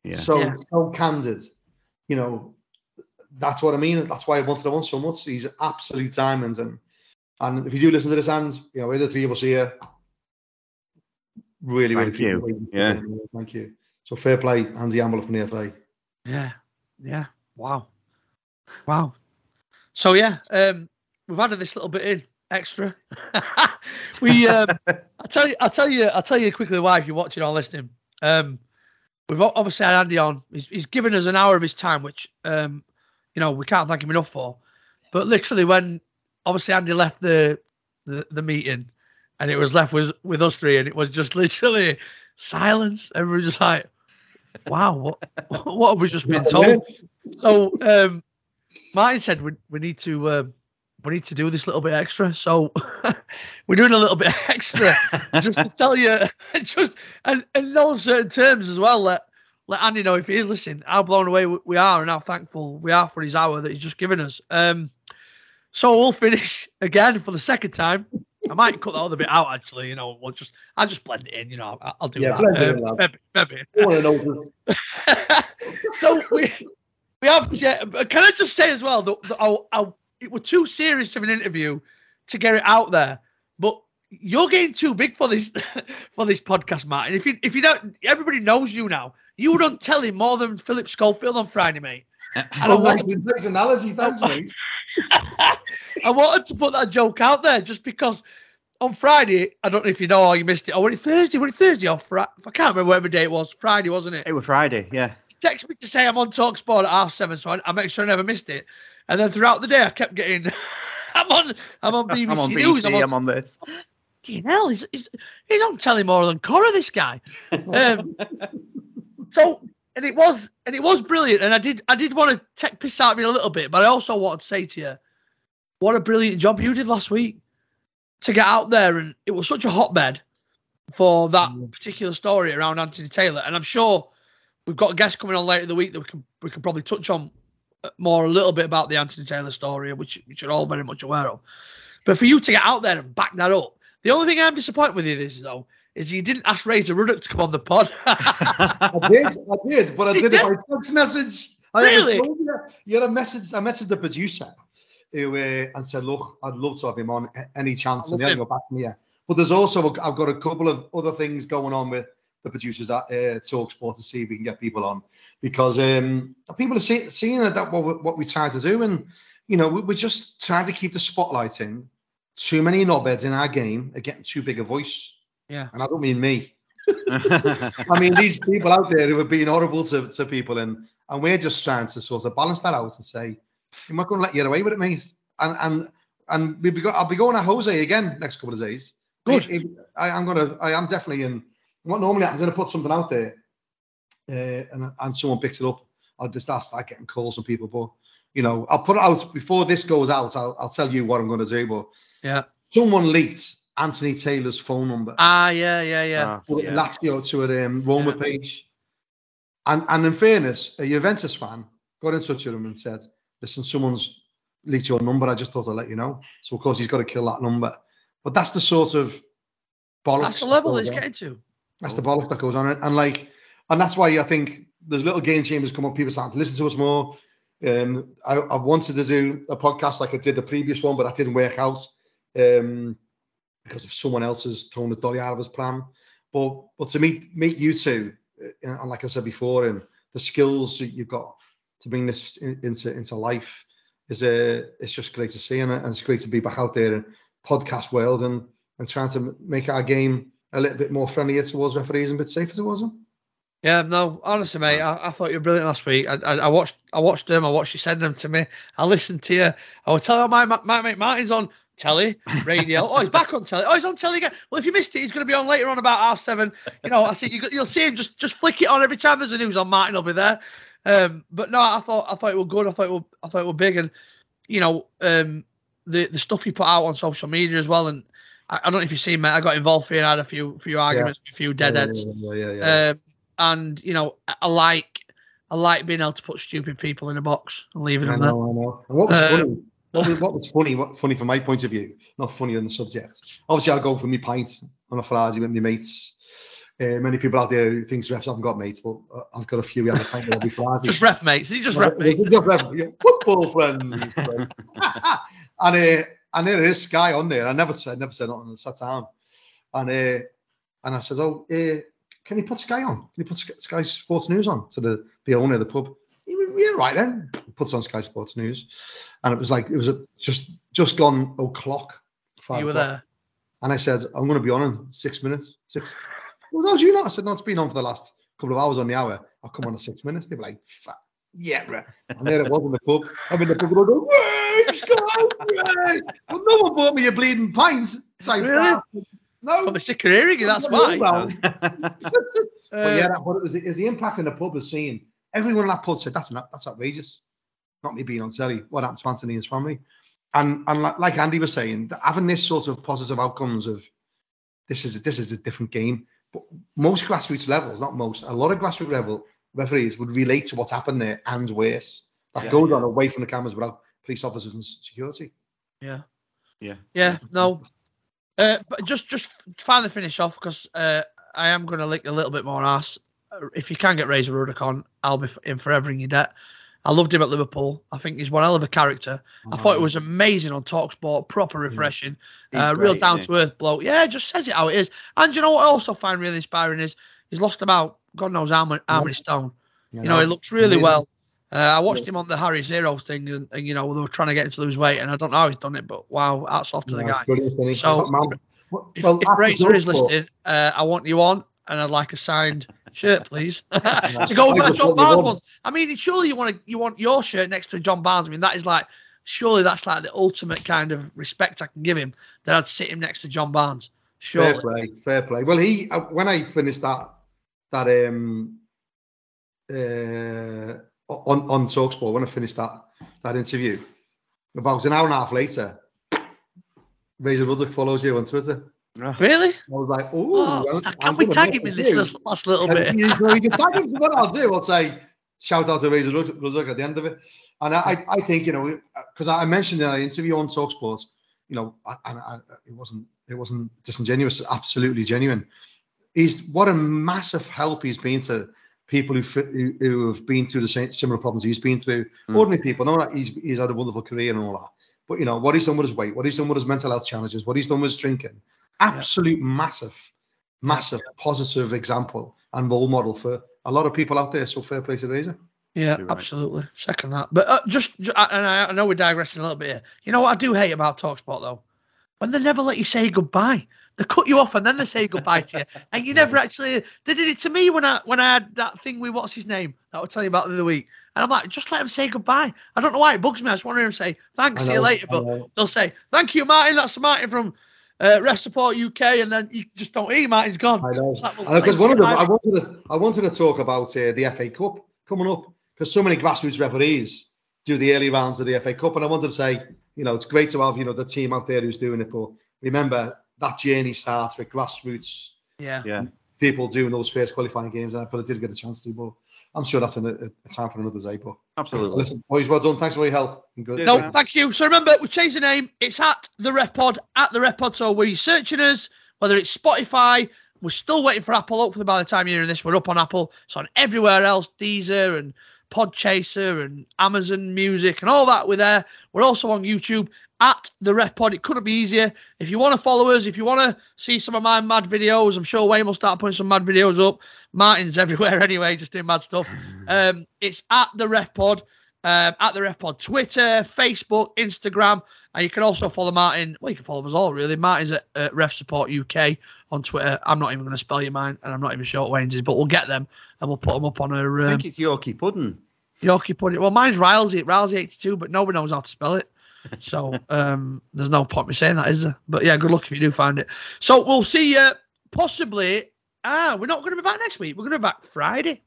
Yeah. So Yeah. so candid, you know. That's what I mean. That's why I wanted him on so much. He's absolute diamonds, and and if you do listen to this, hands, you know, we're the three of us here. Really, Thank really you. Yeah. thank you. So fair play, Andy Ambler from the FA. Yeah, yeah. Wow, wow. So yeah, um, we've added this little bit in extra. we, um, I'll tell you, I'll tell you, I'll tell you quickly why if you're watching or listening. Um, we've obviously had Andy on. He's, he's given us an hour of his time, which um, you know we can't thank him enough for. But literally, when obviously Andy left the the, the meeting, and it was left with with us three, and it was just literally silence. Everyone just like, "Wow, what what have we just been told?" so um Martin said we, we need to uh, we need to do this little bit extra. So we're doing a little bit extra just to tell you, just and in no certain terms as well. Let let Andy know if he is listening how blown away we are and how thankful we are for his hour that he's just given us. Um, so we'll finish again for the second time. I might cut that other bit out actually. You know, we'll just I'll just blend it in. You know, I'll, I'll do Yeah, that. blend it in, Um, maybe, maybe. wanna know this. so we we have. Yeah, can I just say as well that, that I'll, I'll, it was too serious of an interview to get it out there, but. You're getting too big for this for this podcast, Martin. If you if you don't, everybody knows you now. You don't tell him more than Philip Schofield on Friday, mate. And I Oh, want, nice, nice analogy, thanks, mate. I wanted to put that joke out there just because on Friday, I don't know if you know or you missed it. Or was it Thursday? Was it Thursday or Friday? I can't remember whatever day it was. Friday, wasn't it? It was Friday, yeah. He texted me to say I'm on Talksport at half seven, so I, I make sure I never missed it. And then throughout the day, I kept getting, I'm on, I'm on BBC I'm on News. BT, I'm on this. Fucking hell, he's, he's, he's on telling more than Cora, this guy. Um, so, and it was, and it was brilliant. And I did, I did want to take piss out of it a little bit, but I also wanted to say to you, what a brilliant job you did last week to get out there, and it was such a hotbed for that mm. particular story around Anthony Taylor. And I'm sure we've got a guest coming on later in the week that we can we can probably touch on more a little bit about the Anthony Taylor story, which which you're all very much aware of. But for you to get out there and back that up, the only thing I'm disappointed with you this though is you didn't ask Razor Ruddock to come on the pod. I did, I did, but I You did it by text message. I Really? You had a message. I messaged the producer who uh, and said, "Look, I'd love to have him on any chance." And he hasn't got back to me yet. But there's also I've got a couple of other things going on with the producers at uh, Talksport to see if we can get people on because um, people are see, seeing that, that what, we- what we try to do, and you know we, we're just trying to keep the spotlight in. Too many knobheads in our game are getting too big a voice, yeah. and I don't mean me. I mean, these people out there who are being horrible to, to people, and and we're just trying to sort of balance that out and say, I'm not going to let you get away with it, mate. And and and we be go, I'll be going to Jose again next couple of days. Good. If- if- I, am gonna, I am definitely in. What normally happens, I'm gonna put something out there, uh, and and someone picks it up. I'll just start, start getting calls from people, but you know, I'll put it out before this goes out. I'll I'll tell you what I'm going to do, but Yeah. someone leaked Anthony Taylor's phone number Ah, yeah, yeah, yeah. Ah, to yeah. Lazio to a um, Roma Yeah. page. And and in fairness, a Juventus fan got in touch with him and said, "Listen, someone's leaked your number. I just thought I'd let you know." So of course he's got to kill that number. But that's the sort of bollocks. That's the level goes it's getting to. That's the bollocks that goes on, and like, and that's why I think there's little game chambers come up. People starting to listen to us more. Um, I, I've wanted to do a podcast like I did the previous one, but that didn't work out um, because of someone else's thrown the dolly out of his pram. But but to meet meet you two, uh, and like I said before, and the skills that you've got to bring this in, into into life is a it's just great to see, and, and it's great to be back out there in podcast world and and trying to make our game a little bit more friendlier towards referees and a bit safer towards them. Yeah, no, honestly, mate, I, I thought you were brilliant last week. I, I, I watched, I watched them. I watched you send them to me. I listened to you. I was telling my, my mate Martin's on telly, radio. oh, he's back on telly. Oh, he's on telly again. Well, if you missed it, he's going to be on later on about half seven. You know, I see you, you'll see him just, just flick it on every time there's a news on. Martin will be there. Um, but no, I thought, I thought it was good. I thought it was, I thought it was big, and you know, um, the the stuff you put out on social media as well. And I, I don't know if you've seen, mate. I got involved here and had a few, few arguments, with a few deadheads. Yeah, yeah, yeah. Um, and you know, I, I like I like being able to put stupid people in a box and leaving I them there. I know. And what was Uh, funny? What was, what was funny? What funny from my point of view? Not funny on the subject. Obviously, I'll go for my pint on a Friday with my mates. Uh, many people out there think refs haven't got mates, but uh, I've got a few. We have a pint every Friday. Just ref mates. You just ref mates. Just ref, yeah, football friends. and uh, and there is Sky on there. I never said never said nothing. I sat down, and uh, and I says, "Oh, uh, can you put Sky on? Can you put Sky, Sky Sports News on?" To the the owner of the pub. Yeah, right then. Puts on Sky Sports News, and it was like it was a, just just gone o'clock. You were o'clock. there. And I said, I'm going to be on in six minutes. Six. Well, no, do you not? I said, no, it's been on for the last couple of hours on the hour. I'll come on in six minutes. They were like, Fuck, yeah, bro. And there it was in the pub. I'm in the pub and I go, way, Sky, way. Well, no one bought me a bleeding pint. It's like, Really? "Ah, no. Of hearing it. That's Well, why. But yeah, that, but it was, it was the impact in the pub of seeing everyone in that pod said, that's, not, that's outrageous. not me being on telly, what happened to Anthony and his family. And and like, like Andy was saying, having this sort of positive outcomes of this is a, this is a different game. But most grassroots levels, not most, a lot of grassroots level referees would relate to what's happened there and worse. That Yeah. goes on away from the cameras without police officers and security. Yeah. Yeah. Yeah. No. Uh, but just just finally finish off because uh, I am going to lick a little bit more ass. If you can get Razor Ruddock on, I'll be in forever in your debt. I loved him at Liverpool. I think he's one hell of a character. I thought it was amazing on Talksport, proper refreshing, He's uh, real down to earth bloke. Yeah, just says it how it is. And you know what I also find really inspiring is he's lost about God knows how many, how many stone. You know, he looks really Amazing. well. Uh, I watched him on the Harry's Heroes thing, and, and you know they were trying to get him to lose weight, and I don't know how he's done it, but wow, hats off to the guy. So, Well, If, if Razor is listening, uh, I want you on, and I'd like a signed shirt, please, to go with my John Barnes one. I mean, surely you want to you want your shirt next to John Barnes. I mean, that is like surely that's like the ultimate kind of respect I can give him that I'd sit him next to John Barnes. Fair play, fair play. Well, he uh, when I finished that that um uh on on Talksport when I finished that that interview, about an hour and a half later, Razor Ruddock follows you on Twitter. Really? I was like, "Ooh, Oh, can we tag him in this you." last- little bit? you, you can tag him. What I'll do, I'll say, shout out to Razor Ruddock at the end of it. And I, I- think you know, because I mentioned in an interview on Talksport, you know, and I, it wasn't it wasn't disingenuous, absolutely genuine. He's what a massive help he's been to people who who, who have been through the same similar problems he's been through. Mm. Ordinary people, know that he's he's had a wonderful career and all that. But you know what he's done with his weight, what he's done with his mental health challenges, what he's done with his drinking, absolute massive, massive positive example and role model for a lot of people out there. So fair play to Razor. Yeah, right. absolutely. Second that. But uh, just, ju- and I, I know we're digressing a little bit here. You know what I do hate about Talksport though? When they never let you say goodbye. They cut you off and then they say goodbye to you, and you never actually. They did it to me when I when I had that thing with what's his name that I'll tell you about the other week, and I'm like, just let him say goodbye. I don't know why it bugs me. I just want to hear him say thanks, I see you later, but they'll say thank you, Martin. That's Martin from uh, Ref Support UK, and then you just don't eat, hear Martin's gone. I know. It's like, well, Because one of for them, I wanted to, I wanted to talk about uh, the FA Cup coming up because so many grassroots referees do the early rounds of the FA Cup, and I wanted to say, you know, it's great to have you know the team out there who's doing it, but remember that journey starts with grassroots yeah. Yeah. people doing those first qualifying games, and I probably I did get a chance to, but I'm sure that's a, a time for another day. But Absolutely. listen, boys, well done. Thanks for your help. Good. No, man. thank you. So remember, we changed the name. It's at the Ref Pod, at the Ref Pod. So we're searching us, whether it's Spotify, we're still waiting for Apple. Hopefully, by the time you're hearing this, we're up on Apple. It's on everywhere else, Deezer and Podchaser and Amazon Music and all that. We're there. We're also on YouTube at the Ref Pod. It couldn't be easier. If you want to follow us, if you want to see some of my mad videos, I'm sure Wayne will start putting some mad videos up. Martin's everywhere anyway, just doing mad stuff. Um, it's at the Ref Pod, um, at the Ref Pod, Twitter, Facebook, Instagram, and you can also follow Martin. Well, you can follow us all really. Martin's at Ref Support UK on Twitter. I'm not even going to spell your mine, and I'm not even sure what Wayne's is, but we'll get them and we'll put them up on our I um, think it's Yorkie Pudding. Yorkie pudding. Well, mine's Rilesy, Rilesy82, but nobody knows how to spell it. So um, there's no point me saying that, is there? But yeah, good luck if you do find it. So we'll see you possibly. Ah, we're not going to be back next week. We're going to be back Friday.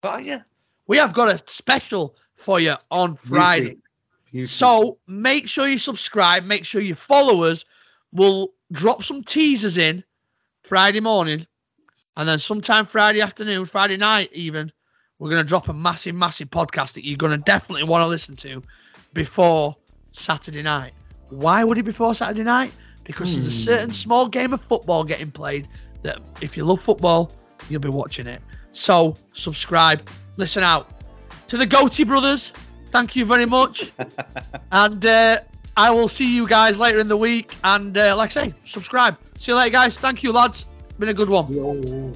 But yeah, we have got a special for you on Friday. So make sure you subscribe. Make sure you follow us. We'll drop some teasers in Friday morning, and then sometime Friday afternoon, Friday night even, we're gonna drop a massive, massive podcast that you're gonna definitely want to listen to before Saturday night. Why would it be before Saturday night? Because there's a certain small game of football getting played that if you love football, you'll be watching it. So subscribe, listen out to the Goatee Brothers. Thank you very much. and uh, I will see you guys later in the week. And uh, like I say, subscribe. See you later, guys. Thank you, lads. Been a good one. Yo.